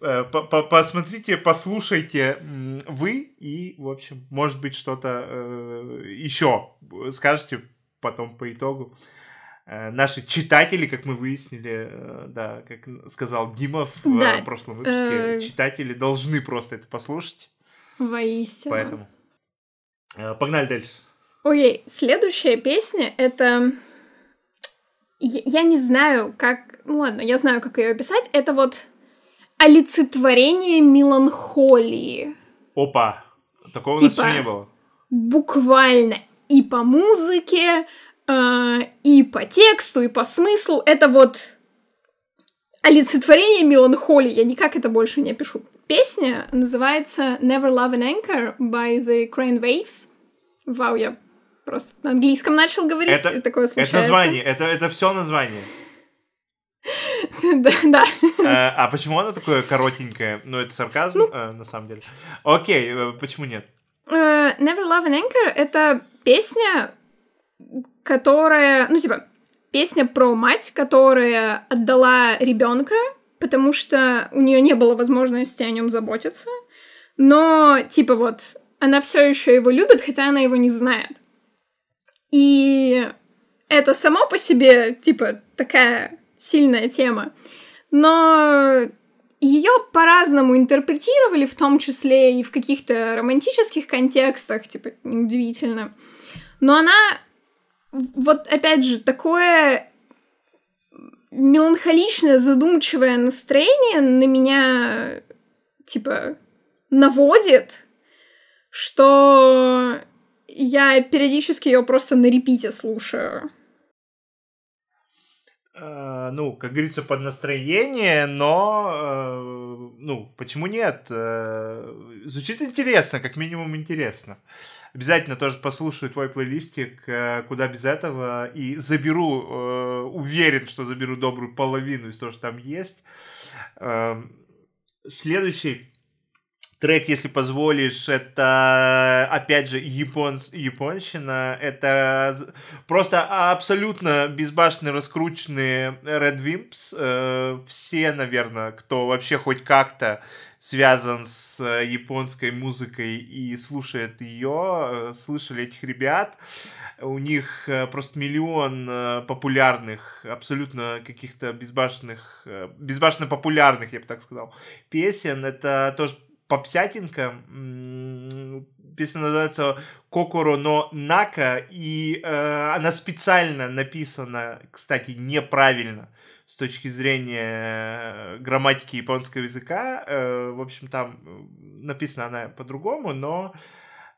Э, посмотрите, послушайте вы и, в общем, может быть, что-то э, еще скажете потом по итогу. Э, наши читатели, как мы выяснили, э, да, как сказал Димов да. в прошлом выпуске, э, читатели должны просто это послушать. Воистину. Поэтому. Погнали дальше. Ой, следующая песня это... Я не знаю, как... Ну ладно, я знаю, как ее описать. Это вот олицетворение меланхолии. Опа! Такого типа, у нас еще типа не было. Буквально и по музыке, э, и по тексту, и по смыслу. Это вот олицетворение меланхолии. Я никак это больше не пишу. Песня называется Never Love an Anchor by the Crane Waves. Вау, я просто на английском начал говорить, это, такое случается. Это название, это, это все название. [laughs] да, да. А, а почему оно такое коротенькое? Ну, это сарказм, ну, э, на самом деле. Окей, э, почему нет? Never Love an Anchor — это песня, которая, ну, типа, песня про мать, которая отдала ребенка, потому что у нее не было возможности о нем заботиться. Но, типа, вот, она все еще его любит, хотя она его не знает. И это само по себе, типа, такая сильная тема. Но ее по-разному интерпретировали, в том числе и в каких-то романтических контекстах, типа, неудивительно. Но она вот опять же, такое меланхоличное, задумчивое настроение на меня, типа, наводит, что я периодически ее просто на репите слушаю. Uh, ну, как говорится, под настроение, но, uh, ну, почему нет? Uh, звучит интересно, как минимум интересно. Обязательно тоже послушаю твой плейлистик, э, куда без этого, и заберу, э, уверен, что заберу добрую половину из того, что там есть. Эм, следующий Трек, если позволишь, это, опять же, япон... японщина. Это просто абсолютно безбашенные, раскрученные Red Wimps. Э, все, наверное, кто вообще хоть как-то связан с японской музыкой и слушает ее, э, слышали этих ребят. У них э, просто миллион популярных, абсолютно каких-то безбашенных, безбашенно популярных, я бы так сказал, песен. Это тоже попсятинка. Песня называется Кокоро но Нака, и э, она специально написана, кстати, неправильно с точки зрения грамматики японского языка. Э, в общем, там написана она по-другому, но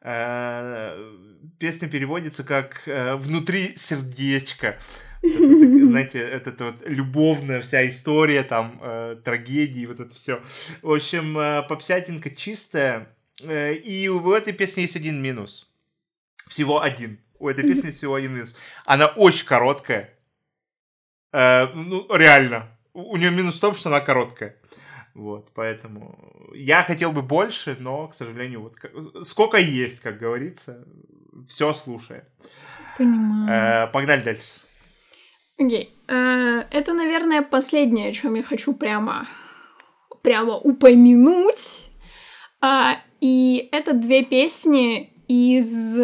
э, песня переводится как э, «внутри сердечко». [laughs] знаете, это, это вот любовная вся история, там, э, трагедии, вот это все. В общем, э, попсятинка чистая, э, и у этой песни есть один минус. Всего один. У этой песни всего один минус. Она очень короткая. Э, ну, реально. У нее минус в том, что она короткая. Вот, поэтому я хотел бы больше, но, к сожалению, вот сколько есть, как говорится, все слушаем. Понимаю. Э, погнали дальше. Окей. Okay. Э, это, наверное, последнее, о чем я хочу прямо, прямо упомянуть. А, и это две песни из...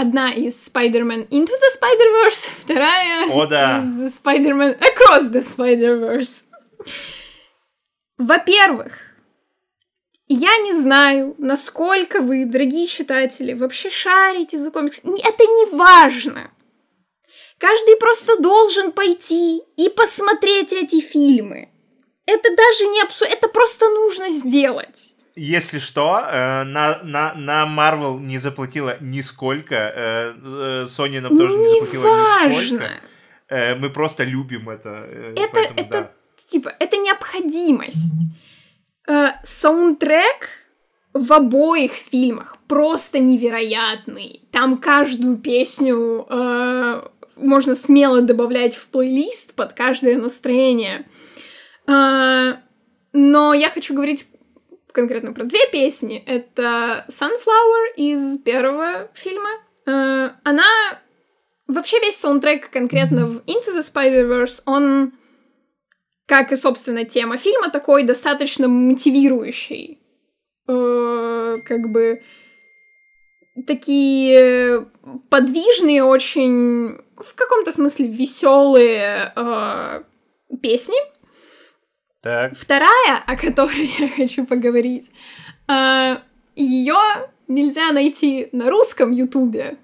Одна из Spider-Man Into the Spider-Verse, [laughs] вторая О, да. из Spider-Man Across the Spider-Verse. Во-первых, я не знаю, насколько вы, дорогие читатели, вообще шарите за комикс. Это не важно. Каждый просто должен пойти и посмотреть эти фильмы. Это даже не абсурд, это просто нужно сделать. Если что, э, на, на, на Marvel не заплатила нисколько, э, э, Sony нам тоже не, не заплатила важно. нисколько. Э, мы просто любим это. Э, это, поэтому, это да. типа, это необходимость. Э, саундтрек в обоих фильмах просто невероятный. Там каждую песню э, можно смело добавлять в плейлист под каждое настроение. А, но я хочу говорить конкретно про две песни. Это Sunflower из первого фильма. А, она... Вообще весь саундтрек конкретно в Into the Spider-Verse, он, как и, собственно, тема фильма, такой достаточно мотивирующий. Э, как бы такие подвижные, очень в каком-то смысле веселые э, песни. Так. Вторая, о которой [laughs] я хочу поговорить, э, ее нельзя найти на русском ютубе,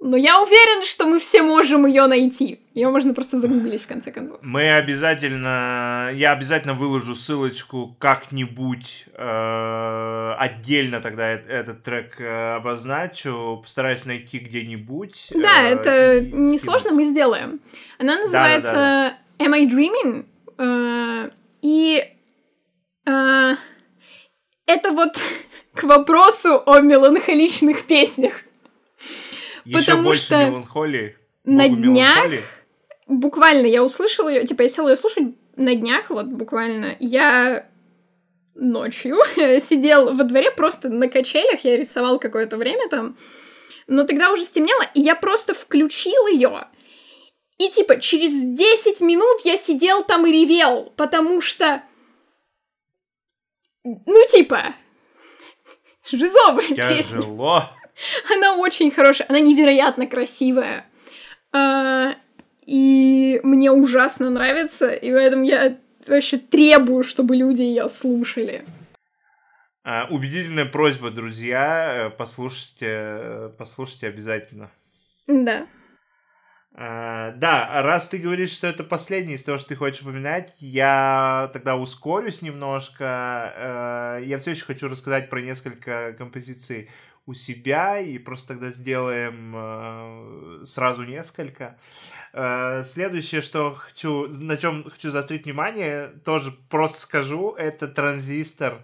но я уверен, что мы все можем ее найти. Ее можно просто загуглить в конце концов. Мы обязательно, я обязательно выложу ссылочку как-нибудь э, отдельно тогда этот трек э, обозначу, постараюсь найти где-нибудь. Да, э, это несложно, мы сделаем. Она называется да, да, да. Am I Dreaming? Э, и э, это вот [laughs] к вопросу о меланхоличных песнях. Еще Потому больше что меланхолии. На днях, меланхолии. буквально я услышала ее, типа я села ее слушать на днях, вот буквально, я ночью [laughs] сидел во дворе просто на качелях, я рисовал какое-то время там, но тогда уже стемнело, и я просто включил ее, и типа через 10 минут я сидел там и ревел, потому что, ну типа, жизовая Тяжело. песня. Она очень хорошая, она невероятно красивая. А, и мне ужасно нравится, и поэтому я вообще требую, чтобы люди ее слушали. А, убедительная просьба, друзья, послушайте, послушайте обязательно. Да. А, да, раз ты говоришь, что это последний из того, что ты хочешь упоминать, я тогда ускорюсь немножко. А, я все еще хочу рассказать про несколько композиций у себя, и просто тогда сделаем э, сразу несколько. Э, следующее, что хочу, на чем хочу заострить внимание, тоже просто скажу, это транзистор.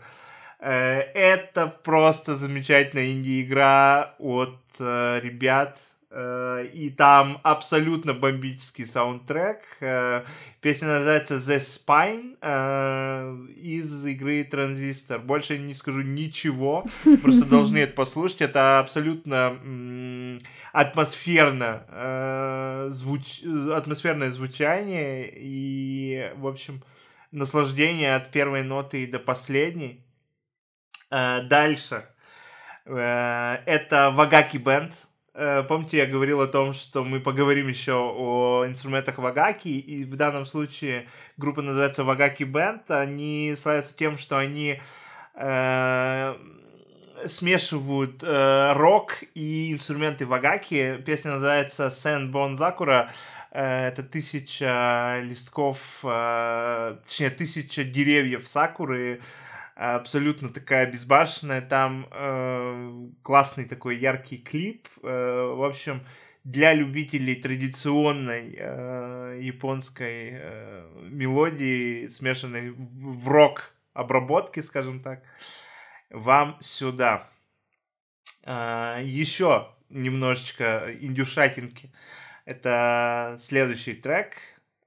Э, это просто замечательная инди-игра от э, ребят, э, и там абсолютно бомбический саундтрек. Э, песня называется The Spine э, из игры Транзистор. Больше не скажу ничего, просто должны это послушать. Это абсолютно атмосферно, звуч... атмосферное звучание и, в общем, наслаждение от первой ноты до последней. Дальше. Это Вагаки Бенд Э, помните, я говорил о том, что мы поговорим еще о инструментах Вагаки, и в данном случае группа называется Вагаки Бенд. Они славятся тем, что они э, смешивают э, рок и инструменты Вагаки. Песня называется Сен Бон Закура. Э, это тысяча листков, э, точнее, тысяча деревьев Сакуры абсолютно такая безбашенная, там э, классный такой яркий клип, э, в общем, для любителей традиционной э, японской э, мелодии, смешанной в рок обработке, скажем так, вам сюда. Э, еще немножечко индюшатинки. Это следующий трек.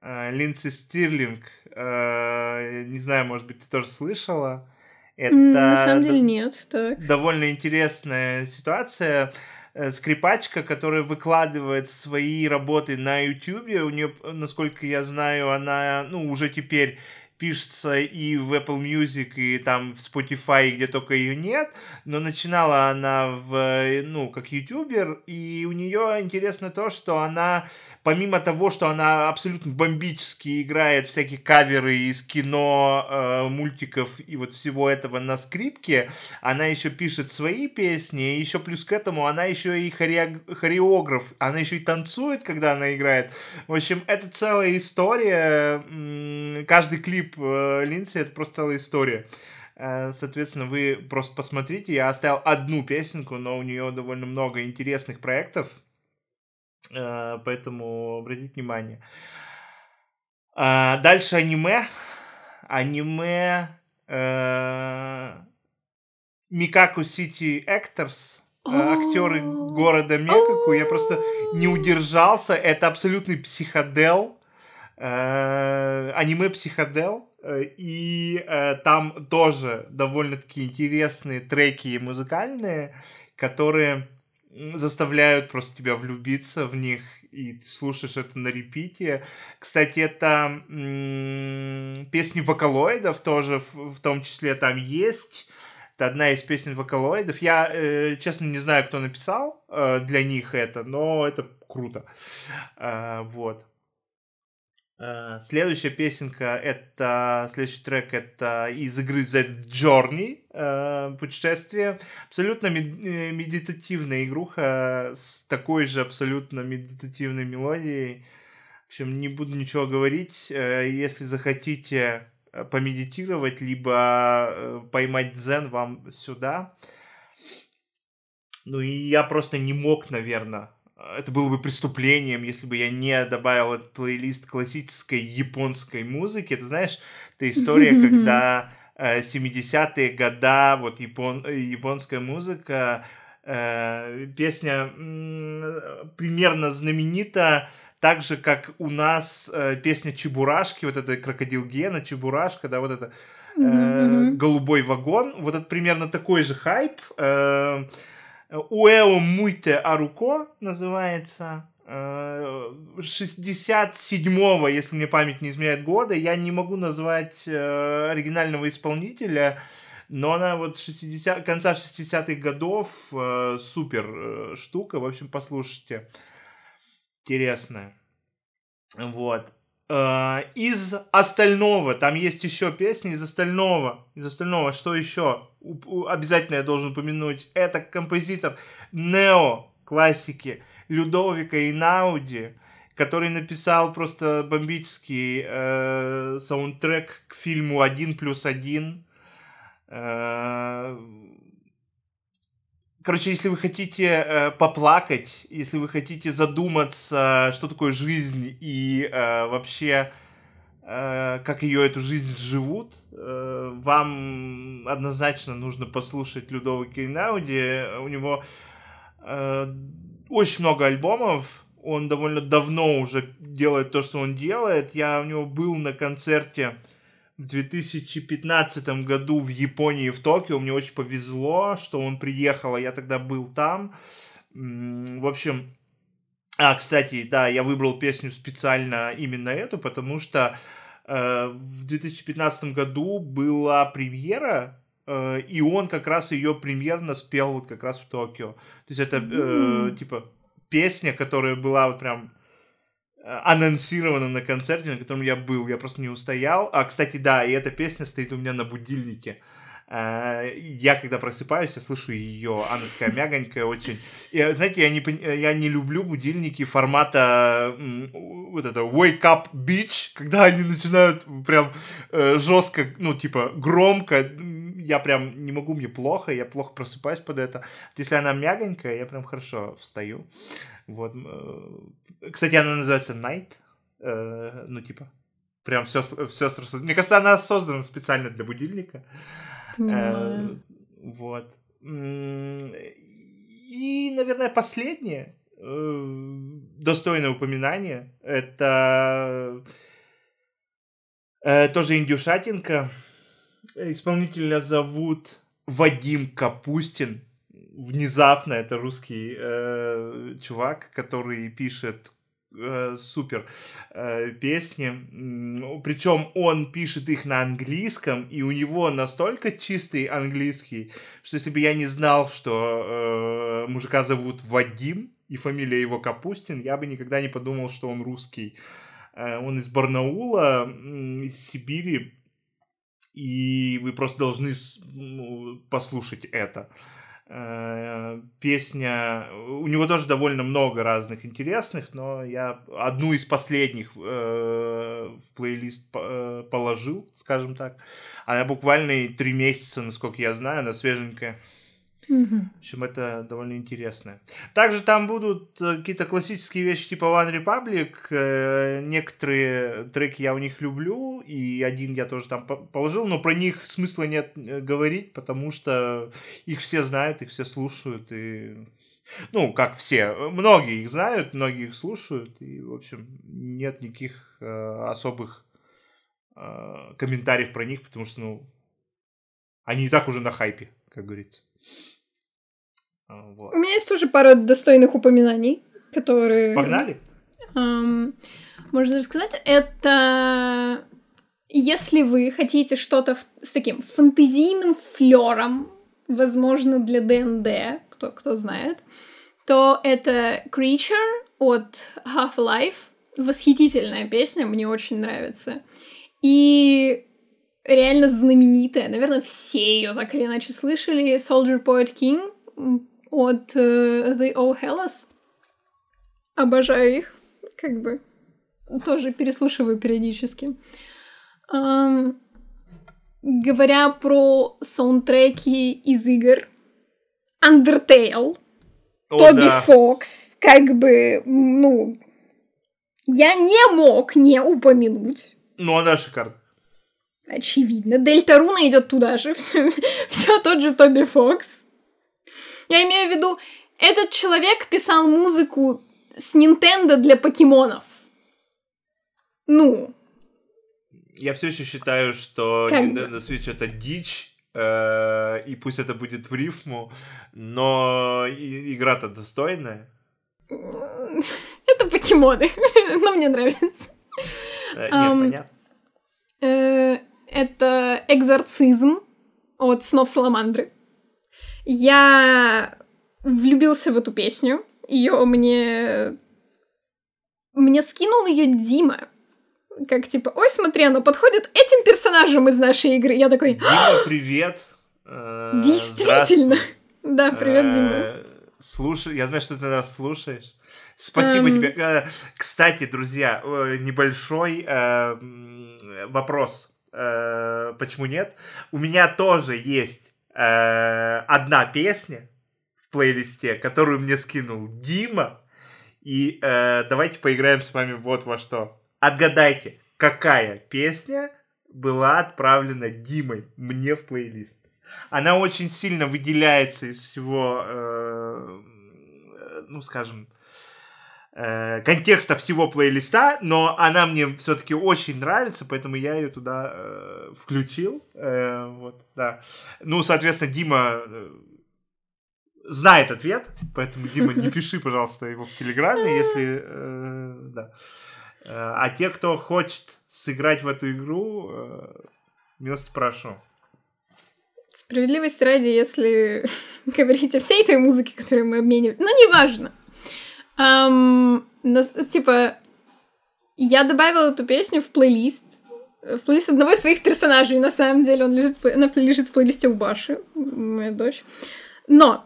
Э, Линдси Стирлинг. Э, не знаю, может быть, ты тоже слышала. Это На самом деле нет, так. Довольно интересная ситуация. Э, скрипачка, которая выкладывает свои работы на YouTube, у нее, насколько я знаю, она, ну, уже теперь пишется и в Apple Music, и там в Spotify, где только ее нет, но начинала она в, ну, как ютубер, и у нее интересно то, что она помимо того, что она абсолютно бомбически играет всякие каверы из кино, э, мультиков и вот всего этого на скрипке, она еще пишет свои песни, и еще плюс к этому она еще и хореог... хореограф, она еще и танцует, когда она играет. В общем, это целая история. Каждый клип э, Линдси это просто целая история. Э, соответственно, вы просто посмотрите. Я оставил одну песенку, но у нее довольно много интересных проектов. Э, поэтому обратите внимание. Дальше аниме. Аниме Микаку Сити Actors актеры города Мекаку. Я просто не удержался. Это абсолютный психодел. Аниме психодел. И там тоже довольно-таки интересные треки музыкальные, которые заставляют просто тебя влюбиться в них, и ты слушаешь это на репите. Кстати, это м- песни вокалоидов тоже в, в том числе там есть. Это одна из песен вокалоидов. Я, э, честно, не знаю, кто написал э, для них это, но это круто. Э, вот. Э, следующая песенка, это следующий трек, это из игры The Journey, э, путешествие. Абсолютно э, медитативная игруха с такой же абсолютно медитативной мелодией. В общем, не буду ничего говорить. Если захотите помедитировать, либо поймать дзен, вам сюда. Ну и я просто не мог, наверное, это было бы преступлением, если бы я не добавил этот плейлист классической японской музыки. Ты знаешь, это история, [laughs] когда э, 70-е года, вот япон, японская музыка, э, песня э, примерно знаменита так же, как у нас э, песня Чебурашки, вот это крокодил Гена, Чебурашка, да, вот это э, голубой вагон, вот это примерно такой же хайп. Э, Уэо Муйте Аруко называется. 67-го, э, если мне память не изменяет года. Я не могу назвать э, оригинального исполнителя, но она вот 60, конца 60-х годов э, супер штука. В общем, послушайте. Интересная. Вот. Из остального, там есть еще песни из остального, из остального, что еще обязательно я должен упомянуть, это композитор Нео классики Людовика Инауди, который написал просто бомбический э, саундтрек к фильму «Один плюс один». Э, Короче, если вы хотите э, поплакать, если вы хотите задуматься, что такое жизнь и э, вообще как ее эту жизнь живут, э, вам однозначно нужно послушать Людовика Кинауди. У него э, очень много альбомов. Он довольно давно уже делает то, что он делает. Я у него был на концерте в 2015 году в Японии, в Токио. Мне очень повезло, что он приехал, а я тогда был там. В общем, а, кстати, да, я выбрал песню специально именно эту, потому что э, в 2015 году была премьера, э, и он как раз ее премьерно спел вот как раз в Токио. То есть это э, типа песня, которая была вот прям э, анонсирована на концерте, на котором я был, я просто не устоял. А, кстати, да, и эта песня стоит у меня на будильнике. Э, я когда просыпаюсь, я слышу ее, она такая мягонькая очень. И, знаете, я не, я не люблю будильники формата вот это wake up bitch, когда они начинают прям э, жестко, ну типа громко, я прям не могу, мне плохо, я плохо просыпаюсь под это. Если она мягонькая, я прям хорошо встаю. Вот. Э, кстати, она называется Night, ну типа прям все, все, мне кажется, она создана специально для будильника. Э, вот. И, наверное, последнее э, достойное упоминание это э, тоже индюшатинка. Исполнителя зовут Вадим Капустин. Внезапно это русский э, чувак, который пишет э, супер э, песни. Причем он пишет их на английском, и у него настолько чистый английский, что если бы я не знал, что э, мужика зовут Вадим, и фамилия его Капустин, я бы никогда не подумал, что он русский. Э, он из Барнаула, из Сибири, и вы просто должны ну, послушать это. Э, песня, у него тоже довольно много разных интересных, но я одну из последних э, в плейлист э, положил, скажем так. Она буквально три месяца, насколько я знаю, она свеженькая. Mm-hmm. В общем, это довольно интересно. Также там будут э, какие-то классические вещи типа One Republic. Э, некоторые треки я у них люблю, и один я тоже там положил, но про них смысла нет э, говорить, потому что их все знают, их все слушают, и ну, как все, многие их знают, многие их слушают, и, в общем, нет никаких особых комментариев про них, потому что, ну, они и так уже на хайпе, как говорится. Вот. У меня есть тоже пара достойных упоминаний, которые... Погнали? Эм, можно сказать, это если вы хотите что-то с таким фантазийным флером, возможно, для ДНД, кто, кто знает, то это Creature от Half-Life. Восхитительная песня, мне очень нравится. И реально знаменитая, наверное, все ее так или иначе слышали, Soldier Poet King от uh, The Oh Hellas. Обожаю их, как бы. Тоже переслушиваю периодически. Um, говоря про саундтреки из игр, Undertale, О, Тоби да. Фокс, как бы, ну, я не мог не упомянуть. Ну, она шикарна. Очевидно. Дельта Руна идет туда же. [laughs] Все тот же Тоби Фокс. Я имею в виду, этот человек писал музыку с Nintendo для покемонов. Ну. Я все еще считаю, что как Nintendo Switch это дичь, э, и пусть это будет в рифму, но игра-то достойная. [laughs] Это покемоны, [laughs] но мне нравится. Э, нет, понятно. Э, это экзорцизм от снов Саламандры. Я влюбился в эту песню. Ее мне... Мне скинул ее Дима. Как типа, ой, смотри, она подходит этим персонажам из нашей игры. Я такой... Дима, привет. Э, Действительно. Да, привет, Дима. Э, слушай, я знаю, что ты нас слушаешь. Спасибо um... тебе. Э, кстати, друзья, небольшой вопрос. Почему нет? У меня тоже есть э, одна песня в плейлисте, которую мне скинул Дима. И э, давайте поиграем с вами вот во что. Отгадайте, какая песня была отправлена Димой мне в плейлист. Она очень сильно выделяется из всего э, ну, скажем, э, контекста всего плейлиста, но она мне все-таки очень нравится, поэтому я ее туда э, включил. Э, вот, да. Ну, соответственно, Дима э, знает ответ, поэтому, Дима, не [laughs] пиши, пожалуйста, его в Телеграме, если... Э, да. Э, а те, кто хочет сыграть в эту игру, э, милости прошу. Справедливости ради, если [laughs] говорить о всей этой музыке, которую мы обмениваем, но неважно. Um, типа, я добавила эту песню в плейлист, в плейлист одного из своих персонажей. На самом деле он лежит, она лежит в плейлисте у Баши, моя дочь. Но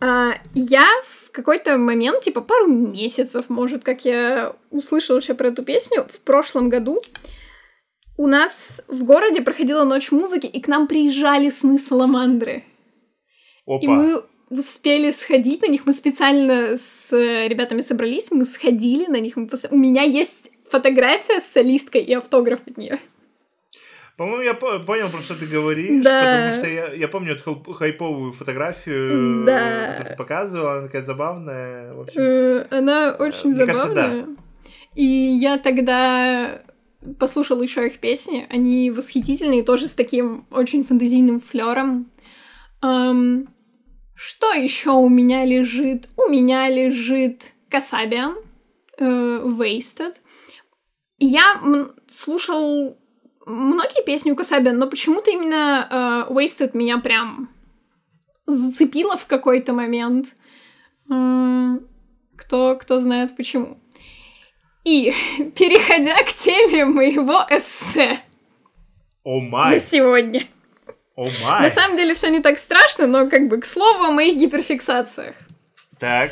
а, я в какой-то момент, типа пару месяцев, может, как я услышала вообще про эту песню, в прошлом году у нас в городе проходила ночь музыки, и к нам приезжали сны Саламандры. Опа. И мы успели сходить на них. Мы специально с ребятами собрались, мы сходили на них. Пос... У меня есть фотография с солисткой и автограф от нее. По-моему, я понял, про что ты говоришь, да. потому что я, я помню эту хайповую фотографию, да. которую ты показывала, она такая забавная. В общем, э, она очень забавная. Кажется, да. И я тогда послушала еще их песни, они восхитительные, тоже с таким очень фантазийным флером. Um, что еще у меня лежит? У меня лежит Касабиан, э, Wasted. Я слушал многие песни у Касабиан, но почему-то именно э, Wasted меня прям зацепило в какой-то момент. Э, кто, кто знает почему. И, [laughs] переходя к теме моего эссе oh my. на сегодня. Oh my. На самом деле все не так страшно, но как бы к слову о моих гиперфиксациях. Так.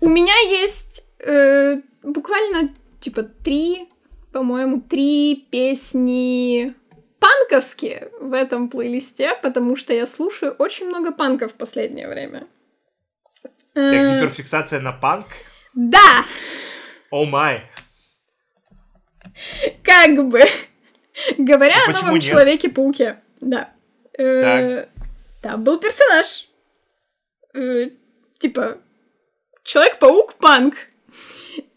У меня есть э, буквально типа три, по-моему, три песни панковские в этом плейлисте, потому что я слушаю очень много панков в последнее время. Так, э, гиперфиксация на панк? Да! О май. Как бы. Говоря а о новом Человеке-пауке. Да. Э, там был персонаж. Э, типа, Человек-паук панк.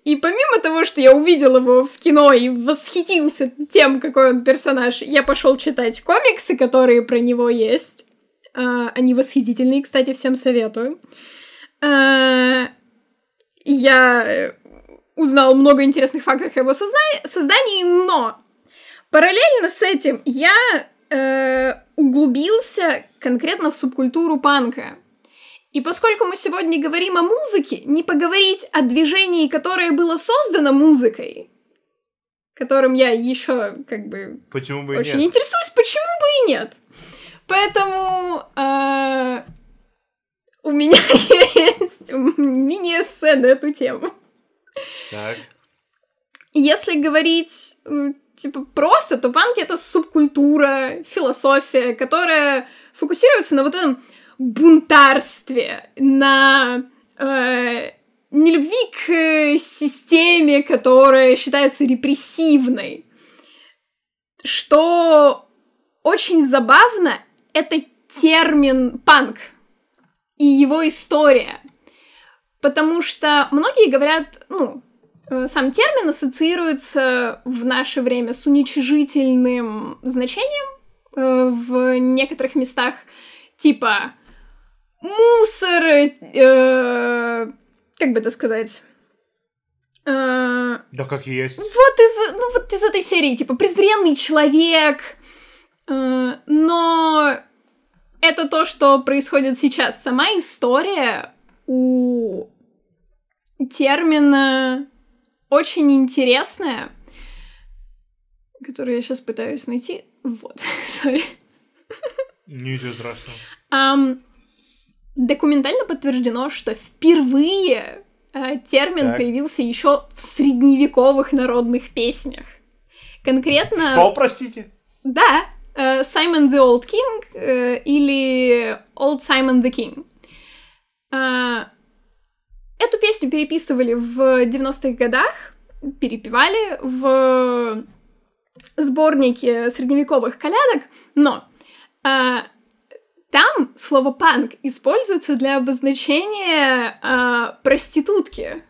И помимо того, что я увидел его в кино и восхитился тем, какой он персонаж, я пошел читать комиксы, которые про него есть. А, они восхитительные, кстати, всем советую. А, я узнал много интересных фактов о его создании, но параллельно с этим я э, углубился конкретно в субкультуру панка. И поскольку мы сегодня говорим о музыке, не поговорить о движении, которое было создано музыкой, которым я еще как бы почему бы очень нет? интересуюсь, почему бы и нет. Поэтому э, у меня [laughs] есть мини-эссе на эту тему. Так. Если говорить типа просто, то панки это субкультура, философия, которая фокусируется на вот этом бунтарстве, на э, нелюбви к системе, которая считается репрессивной. Что очень забавно, это термин панк и его история. Потому что многие говорят, ну, сам термин ассоциируется в наше время с уничижительным значением э, в некоторых местах, типа мусор, э, как бы это сказать? Э, да как есть. Вот из, ну, вот из этой серии, типа, презренный человек, э, но это то, что происходит сейчас. Сама история у термина очень интересная, которую я сейчас пытаюсь найти. Вот, [laughs] сори. Ничего страшного. Um, документально подтверждено, что впервые uh, термин так. появился еще в средневековых народных песнях. Конкретно... Что, простите? Да, uh, Simon the Old King uh, или Old Simon the King. Uh, Эту песню переписывали в 90-х годах, перепевали в сборнике средневековых колядок, но э, там слово панк используется для обозначения э, проститутки.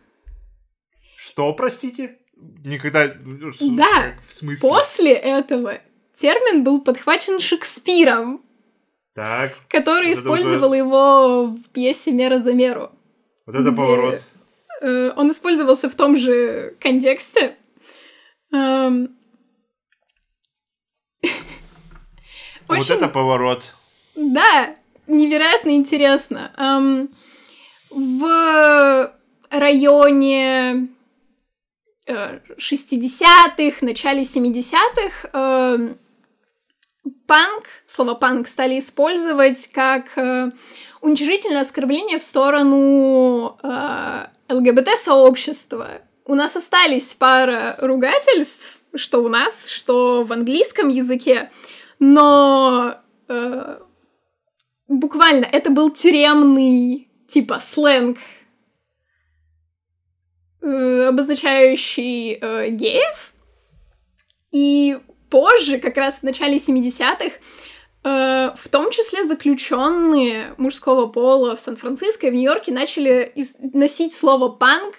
Что, простите? Никогда... Да. В смысле? После этого термин был подхвачен Шекспиром, Так, который использовал уже- его в пьесе «Мера за меру». Вот это поворот. э, он использовался в том же контексте. Эм. [laughs] Вот Очень, это поворот. да, невероятно интересно. Эм, в районе э, 60-х, начале 70-х эм, панк, слово панк стали использовать как э, уничижительное оскорбление в сторону э, ЛГБТ-сообщества. У нас остались пара ругательств, что у нас, что в английском языке, но э, буквально это был тюремный типа сленг, э, обозначающий э, геев. И позже, как раз в начале 70-х, э, в том числе заключенные мужского пола в Сан-Франциско и в Нью-Йорке начали носить слово панк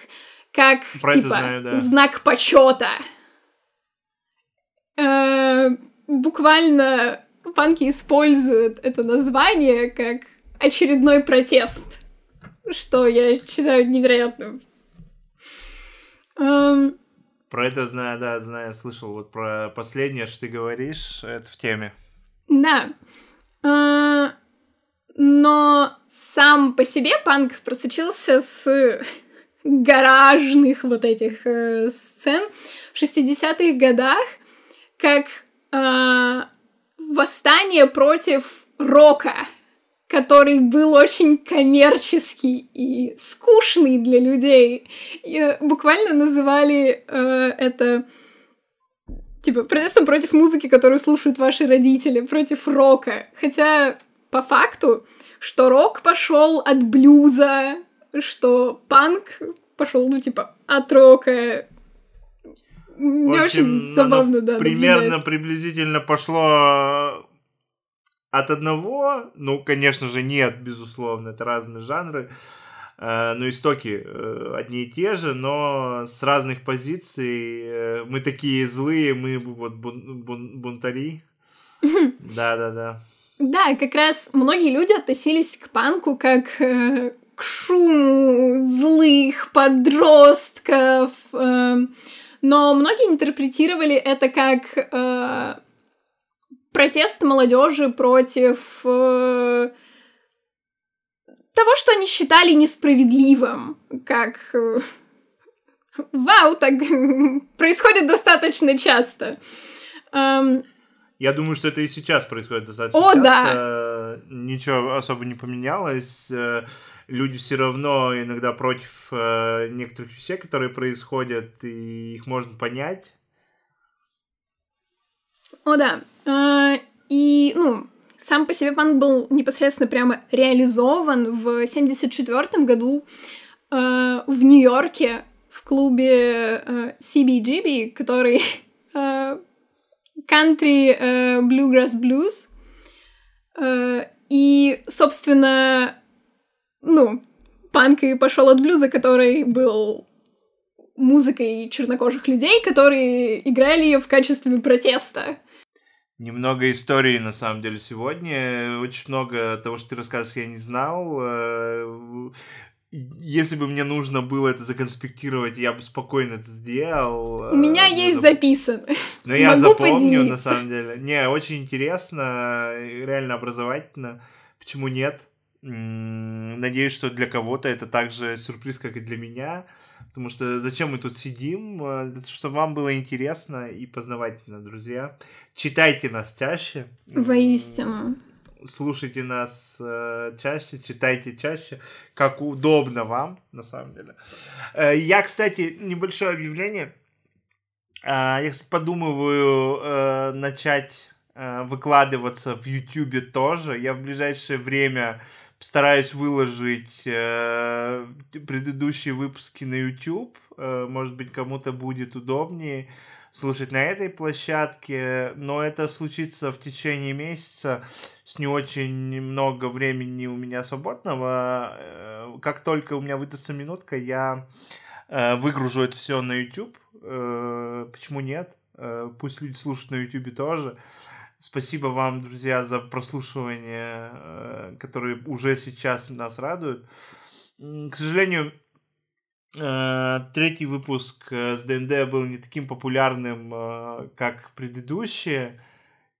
как Про типа знаю, да. знак почета. Э, буквально панки используют это название как очередной протест, что я считаю невероятным. Эм, Про это знаю, да, знаю, слышал. Вот про последнее, что ты говоришь, это в теме. Да. Э, Но сам по себе панк просочился с гаражных вот этих э, сцен в 60-х годах как э, восстание против рока, который был очень коммерческий и скучный для людей. И, буквально называли э, это типа протестом против музыки, которую слушают ваши родители, против рока. Хотя по факту, что рок пошел от блюза, что панк пошел, ну, типа, от рока. Мне общем, очень забавно, да. Примерно, наблюдать. приблизительно пошло от одного, ну, конечно же, нет, безусловно, это разные жанры, э, но истоки э, одни и те же, но с разных позиций. Э, Мы такие злые, мы вот бун- бун- бунтари. Да-да-да. Да, как раз многие люди относились к панку как э, к шуму злых подростков, э, но многие интерпретировали это как э, протест молодежи против э, того, что они считали несправедливым, как э, вау, так [laughs] происходит достаточно часто. Эм, Я думаю, что это и сейчас происходит достаточно О, часто. Ничего особо не поменялось. Э, Люди все равно иногда против э, некоторых вещей, которые происходят, и их можно понять. О, да. И, ну, сам по себе панк был непосредственно прямо реализован в 74 году э, в Нью-Йорке в клубе э, CBGB, который [laughs] э, Country э, Bluegrass Blues. Э, И, собственно, ну, панк и пошел от блюза, который был музыкой чернокожих людей, которые играли ее в качестве протеста. Немного истории, на самом деле, сегодня. Очень много того, что ты рассказываешь, я не знал. Э, Если бы мне нужно было это законспектировать, я бы спокойно это сделал. У меня Э, есть зап- записано. Но я Могу запомню, на поделиться. самом деле. Не, очень интересно, реально образовательно. Почему нет? Надеюсь, что для кого-то это также сюрприз, как и для меня. Потому что зачем мы тут сидим? Э, того, Чтобы вам было интересно и познавательно, друзья. Читайте нас чаще. Воистину. Слушайте нас э, чаще, читайте чаще, как удобно вам, на самом деле. Э, я, кстати, небольшое объявление. А, Я, кстати, подумываю э, начать э, выкладываться в Ютубе тоже. Я в ближайшее время Стараюсь выложить э, предыдущие выпуски на YouTube. Э, может быть, кому-то будет удобнее слушать на этой площадке, но это случится в течение месяца с не очень много времени у меня свободного. Э, как только у меня выдастся минутка, я э, выгружу это все на YouTube. Э, почему нет? Пусть люди слушают на YouTube тоже. Спасибо вам, друзья, за прослушивание, которое уже сейчас нас радует. К сожалению, Э, третий выпуск э, с ДНД был не таким популярным, э, как предыдущие.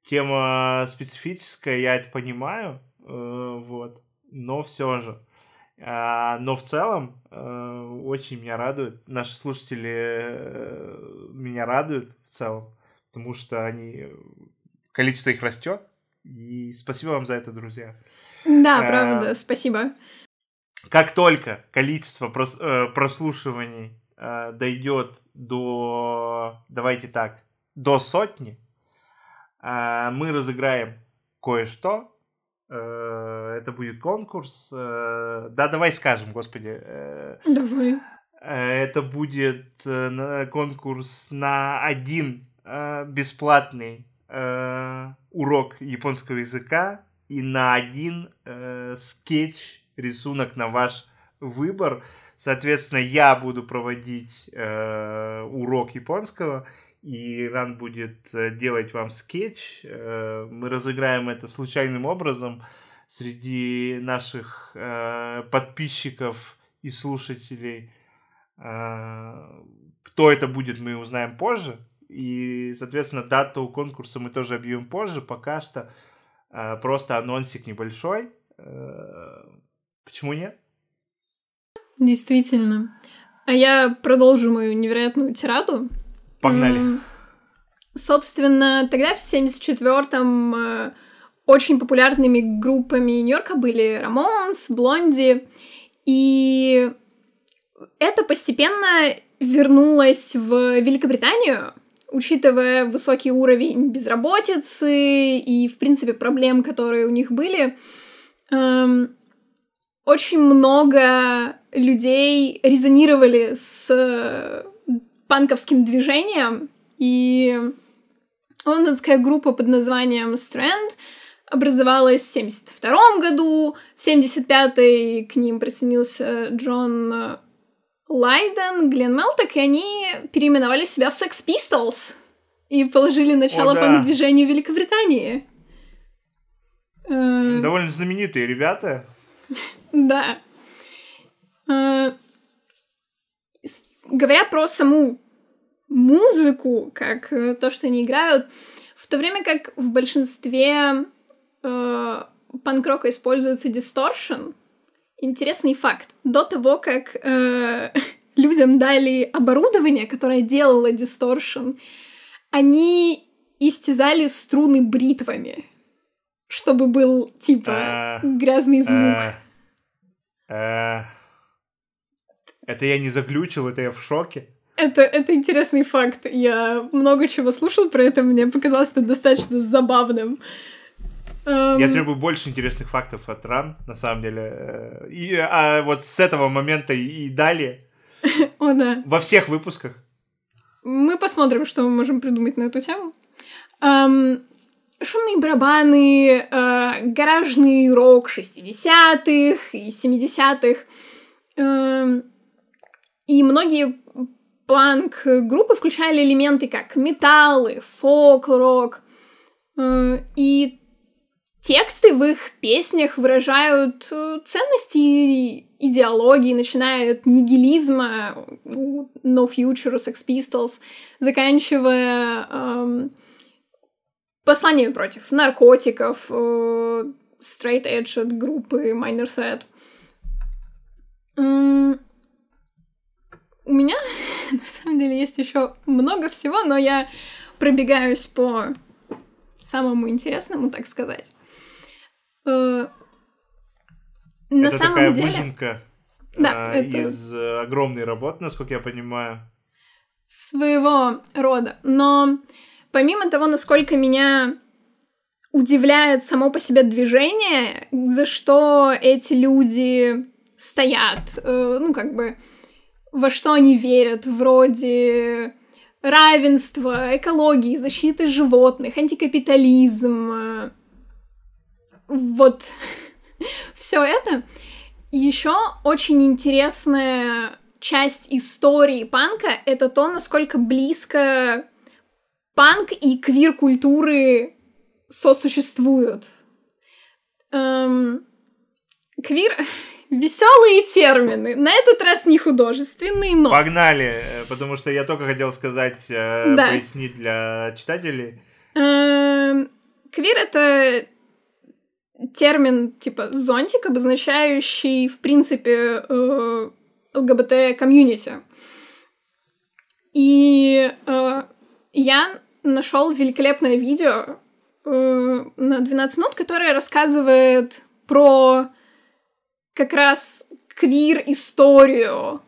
Тема специфическая, я это понимаю, вот, но все же. А, но в целом очень меня радует, наши слушатели меня радуют в целом, потому что они, количество их растет, и спасибо вам за это, друзья. Да, правда, спасибо как только количество прос, э, прослушиваний э, дойдет до, давайте так, до сотни, э, мы разыграем кое-что. Э, это будет конкурс. Э, да, давай скажем, господи. Э, давай. Э, это будет э, конкурс на один э, бесплатный урок японского языка и на один э, скетч рисунок на ваш выбор. Соответственно, я буду проводить э, урок японского, и Ран будет э, делать вам скетч. Э, мы разыграем это случайным образом среди наших э, подписчиков и слушателей. Э, кто это будет, мы узнаем позже. И, соответственно, дату конкурса мы тоже объявим позже. Пока что э, просто анонсик небольшой. Э, Почему нет? Действительно. А я продолжу мою невероятную тираду. Погнали. Собственно, тогда в 74-м э, очень популярными группами Нью-Йорка были Рамонс, Блонди, и это постепенно вернулось в Великобританию, учитывая высокий уровень безработицы и, в принципе, проблем, которые у них были. Эм, очень много людей резонировали с э, панковским движением, и лондонская группа под названием Strand образовалась в 1972 году, в 1975 к ним присоединился Джон Лайден, Глен Мелток, и они переименовали себя в Sex Pistols и положили начало О, да. панк-движению Великобритании. Э, Довольно знаменитые ребята. [laughs] Да. А, говоря про саму музыку, как э, то, что они играют, в то время как в большинстве э, панк-рока используется дисторшн, интересный факт. До того, как э, [laughs] людям дали оборудование, которое делало дисторшн, они истязали струны бритвами, чтобы был типа а, грязный звук. Э, это я не заглючил, это я в шоке. Это, это интересный факт. Я много чего слушал про это, мне показалось это достаточно забавным. Um... Я требую больше интересных фактов от Ран, на самом деле. Э, и, а вот с этого момента и далее. [laughs] О, да. Во всех выпусках. Мы посмотрим, что мы можем придумать на эту тему. Um, шумные барабаны, э, гаражный рок 60-х и 70-х. Э, и многие панк-группы включали элементы как металлы, фолк-рок. Э, и тексты в их песнях выражают э, ценности и идеологии, начиная от нигилизма, No Future, Sex Pistols, заканчивая... Э, послание против наркотиков, э, Straight Edge от группы Minor Threat. У меня, [laughs] на самом деле, есть еще много всего, но я пробегаюсь по самому интересному, так сказать. Э, на это самом такая деле... выжимка да, э, это... из огромной работы, насколько я понимаю. Своего рода. Но Помимо того, насколько меня удивляет само по себе движение, за что эти люди стоят, э, ну, как бы, во что они верят, вроде равенства, экологии, защиты животных, антикапитализм, э, вот [laughs] все это. Еще очень интересная часть истории панка — это то, насколько близко панк и квир-культуры сосуществуют. Эм, квир Веселые термины. На этот раз не художественные, но... Погнали, э, потому что я только хотел сказать, э, да. пояснить для читателей. Эм, квир — это термин типа зонтик, обозначающий, в принципе, э, ЛГБТ-комьюнити. И я нашел великолепное видео на 12 минут, которое рассказывает про как раз квир-историю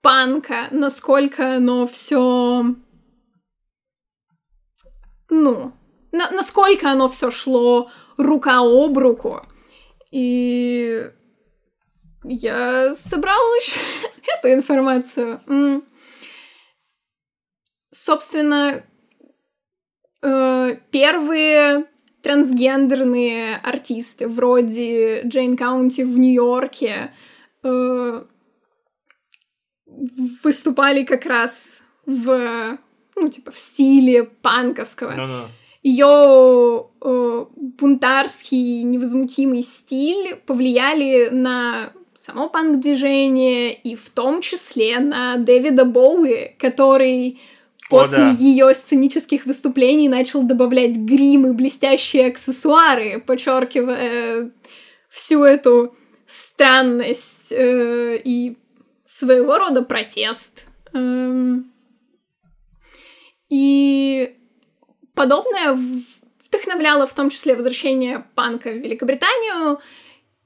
панка, насколько оно все, ну, на насколько оно все шло рука об руку. И я собрал еще [laughs] эту информацию. Собственно, э, первые трансгендерные артисты, вроде Джейн Каунти в Нью-Йорке, э, выступали как раз в, ну, типа, в стиле панковского. No, no. Ее э, бунтарский, невозмутимый стиль повлияли на само панк-движение и в том числе на Дэвида Боуи, который после О, да. ее сценических выступлений начал добавлять грим и блестящие аксессуары, подчеркивая всю эту странность э, и своего рода протест. Эм, и подобное вдохновляло в том числе возвращение панка в Великобританию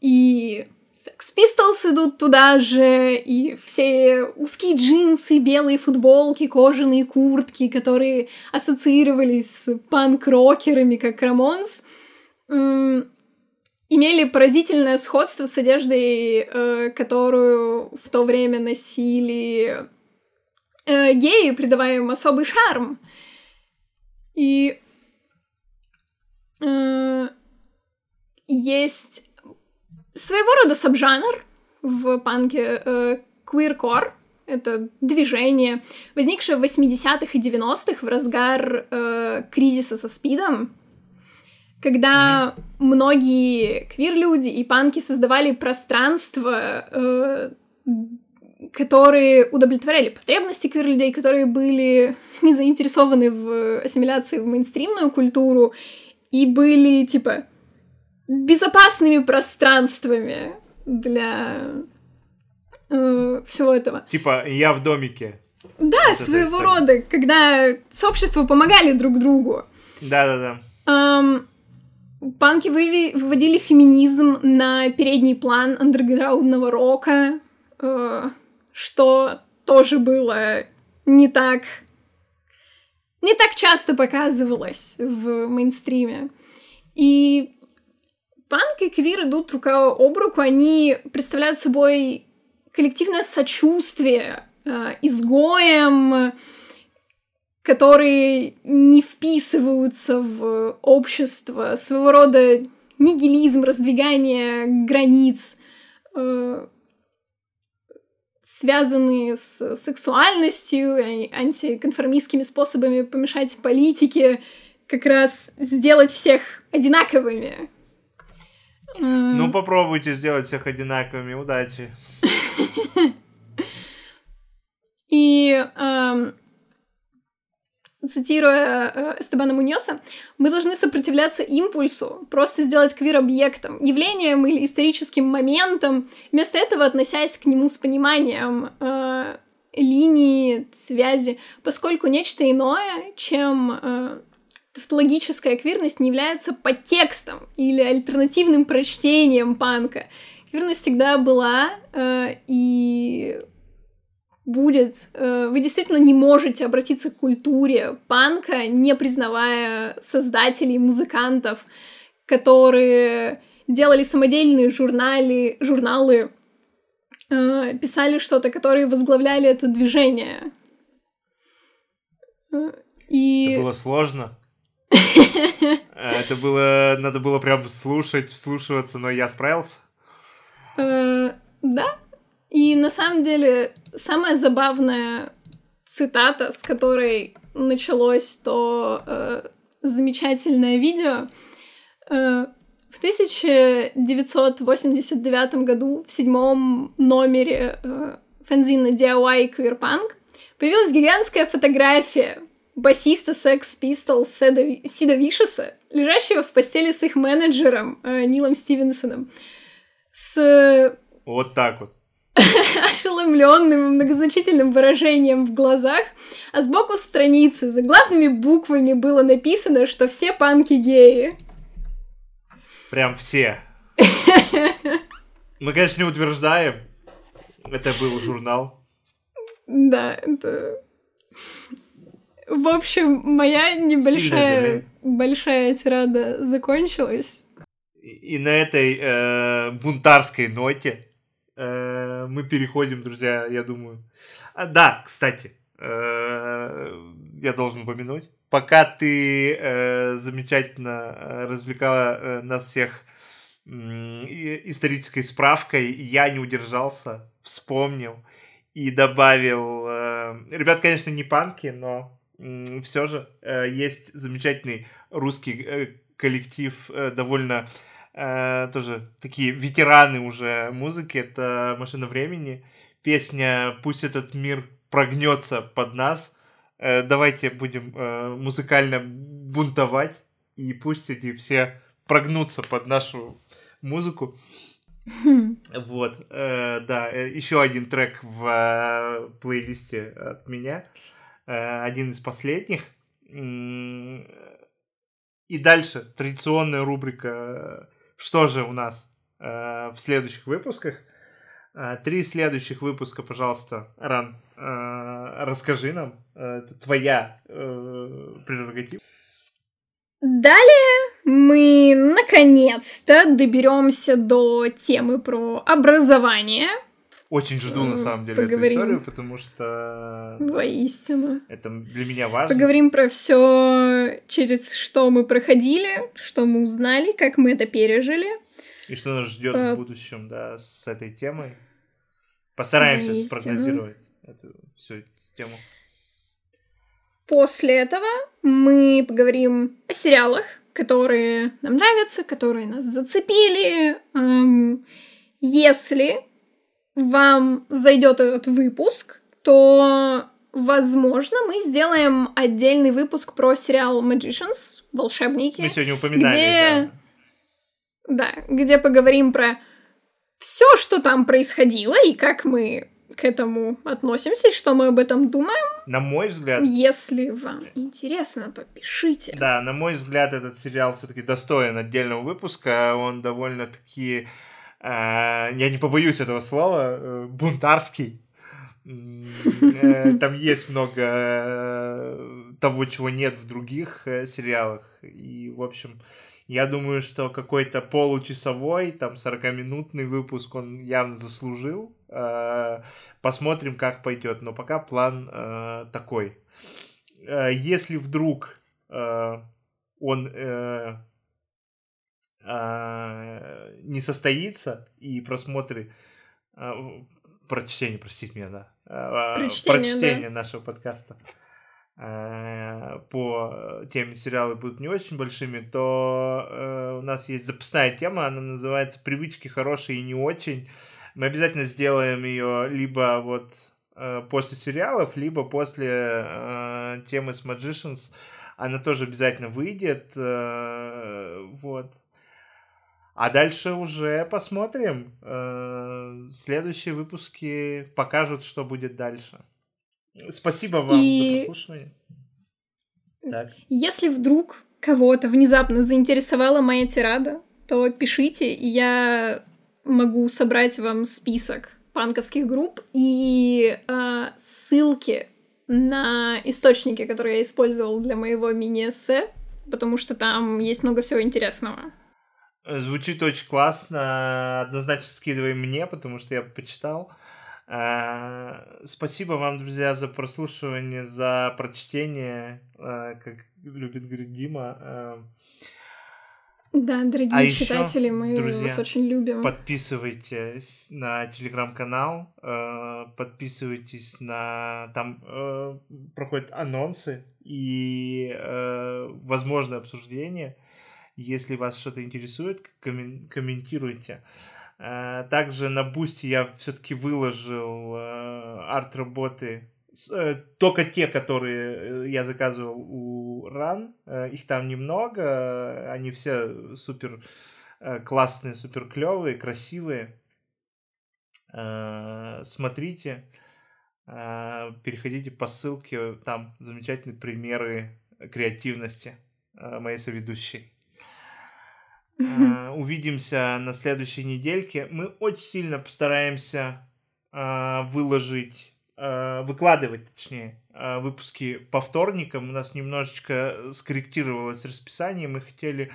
и Sex Pistols идут туда же, и все узкие джинсы, белые футболки, кожаные куртки, которые ассоциировались с панк-рокерами, как Рамонс, имели поразительное сходство с одеждой, э, которую в то время носили э, геи, придавая им особый шарм. И э, есть своего рода сабжанр в панке э, queercore. Это движение, возникшее в 80-х и 90-х в разгар э, кризиса со спидом, когда mm-hmm. многие квир-люди и панки создавали пространство, э, которые удовлетворяли потребности квир-людей, которые были [laughs] не заинтересованы в ассимиляции в мейнстримную культуру и были, типа, безопасными пространствами для э, всего этого. Типа я в домике. Да, вот своего рода, когда сообщества помогали друг другу. Да-да-да. Эм, панки выви- выводили феминизм на передний план андерграундного рока, э, что тоже было не так не так часто показывалось в мейнстриме. И Панк и квир идут рука об руку, они представляют собой коллективное сочувствие э, изгоем, которые не вписываются в общество, своего рода нигилизм, раздвигание границ, э, связанные с сексуальностью, антиконформистскими способами помешать политике, как раз сделать всех одинаковыми, ну, попробуйте сделать всех одинаковыми. Удачи. [laughs] И эм, цитируя э, Эстебана Муньоса, мы должны сопротивляться импульсу, просто сделать квир объектом, явлением или историческим моментом, вместо этого относясь к нему с пониманием э, линии, связи, поскольку нечто иное, чем э, тавтологическая квирность не является подтекстом или альтернативным прочтением панка. Квирность всегда была, э, и будет, э, вы действительно не можете обратиться к культуре панка, не признавая создателей, музыкантов, которые делали самодельные журналы, журналы э, писали что-то, которые возглавляли это движение. Э, и... Это было сложно. [laughs] Это было... Надо было прям слушать, вслушиваться, но я справился. Да, и на самом деле самая забавная цитата, с которой началось то э, замечательное видео, э, в 1989 году в седьмом номере э, фэнзина DIY Queer Punk появилась гигантская фотография басиста Sex Pistols Седа, Сида Вишеса, лежащего в постели с их менеджером э, Нилом Стивенсоном. С... Вот так вот [laughs] ошеломленным многозначительным выражением в глазах, а сбоку страницы за главными буквами было написано, что все панки геи. Прям все. [laughs] Мы, конечно, не утверждаем. Это был журнал. Да, это... В общем, моя небольшая большая тирада закончилась. И, и на этой э, бунтарской ноте Э, мы переходим, друзья, я думаю. А, да, кстати, э, я должен упомянуть. Пока ты э, замечательно развлекала нас всех исторической справкой, я не удержался, вспомнил и добавил... Ребят, конечно, не панки, но все же есть замечательный русский коллектив, довольно э, тоже такие ветераны уже музыки, это «Машина времени», песня «Пусть этот мир прогнется под нас», э, давайте будем э, музыкально бунтовать, и пусть эти все прогнутся под нашу музыку. [laughs] Вот, э, да, э, еще один трек в э, плейлисте от меня, э, один из последних. И дальше традиционная рубрика что же у нас э, в следующих выпусках? Э, три следующих выпуска, пожалуйста, Ран, э, расскажи нам. Э, это твоя э, прерогатива. Далее мы наконец-то доберемся до темы про образование. Очень жду, на самом деле, Поговорим. эту историю, потому что... Воистину. Это для меня важно. Поговорим про все, через что мы проходили, что мы узнали, как мы это пережили. И что нас ждет а... в будущем, да, с этой темой. Постараемся Воистину. спрогнозировать эту всю тему. После этого мы поговорим о сериалах, которые нам нравятся, которые нас зацепили. Эм, если вам зайдет этот выпуск, то, возможно, мы сделаем отдельный выпуск про сериал Magicians, волшебники. Мы сегодня упоминали, где... да. Да, где поговорим про все, что там происходило, и как мы к этому относимся, и что мы об этом думаем. На мой взгляд... Если вам интересно, то пишите. Да, на мой взгляд, этот сериал все-таки достоин отдельного выпуска. Он довольно-таки я не побоюсь этого слова, э, бунтарский. Э, там есть много того, чего нет в других сериалах. И, в общем, я думаю, что какой-то получасовой, там, 40-минутный выпуск он явно заслужил. Посмотрим, как пойдет. Но пока план такой. Если вдруг он а, не состоится и просмотры а, прочтение, простите меня, да, а, прочтение, прочтение да. нашего подкаста по теме сериала будут не очень большими, то у нас есть запасная тема, она называется «Привычки хорошие и не очень». Мы обязательно сделаем ее либо вот после сериалов, либо после темы с Magicians. Она тоже обязательно выйдет. Вот. А дальше уже посмотрим. Э, следующие выпуски покажут, что будет дальше. Спасибо вам И... за прослушивание. Так. Если вдруг кого-то внезапно заинтересовала моя тирада, то пишите, и я могу собрать вам список панковских групп, и э, ссылки на источники, которые я использовал для моего мини-эссе, потому что там есть много всего интересного. Звучит очень классно. Однозначно скидывай мне, потому что я почитал. А, спасибо вам, друзья, за прослушивание, за прочтение, а, как любит говорить Дима. А, да, дорогие а читатели, еще, мы друзья, вас очень любим. Подписывайтесь на телеграм-канал, подписывайтесь на... Там проходят анонсы и возможное обсуждение. Если вас что-то интересует, комментируйте. Э, также на Boosty я все-таки выложил э, арт-работы, э, только те, которые я заказывал у Ран. Их там немного, они все супер классные, супер клевые, красивые. Смотрите, переходите по ссылке, там замечательные примеры креативности моей соведущей. Увидимся на следующей недельке. Мы очень сильно постараемся а, выложить, а, выкладывать, точнее, выпуски по вторникам. У нас немножечко скорректировалось расписание. Мы хотели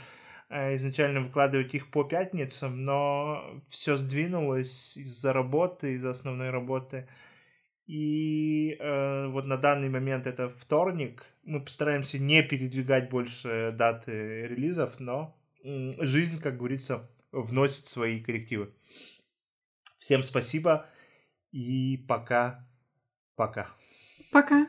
изначально выкладывать их по пятницам, но все сдвинулось из-за работы, из-за основной работы. И э, вот на данный момент это вторник. Мы постараемся не передвигать больше даты релизов, но жизнь, как говорится, вносит свои коррективы. Всем спасибо и пока. Пока. Пока.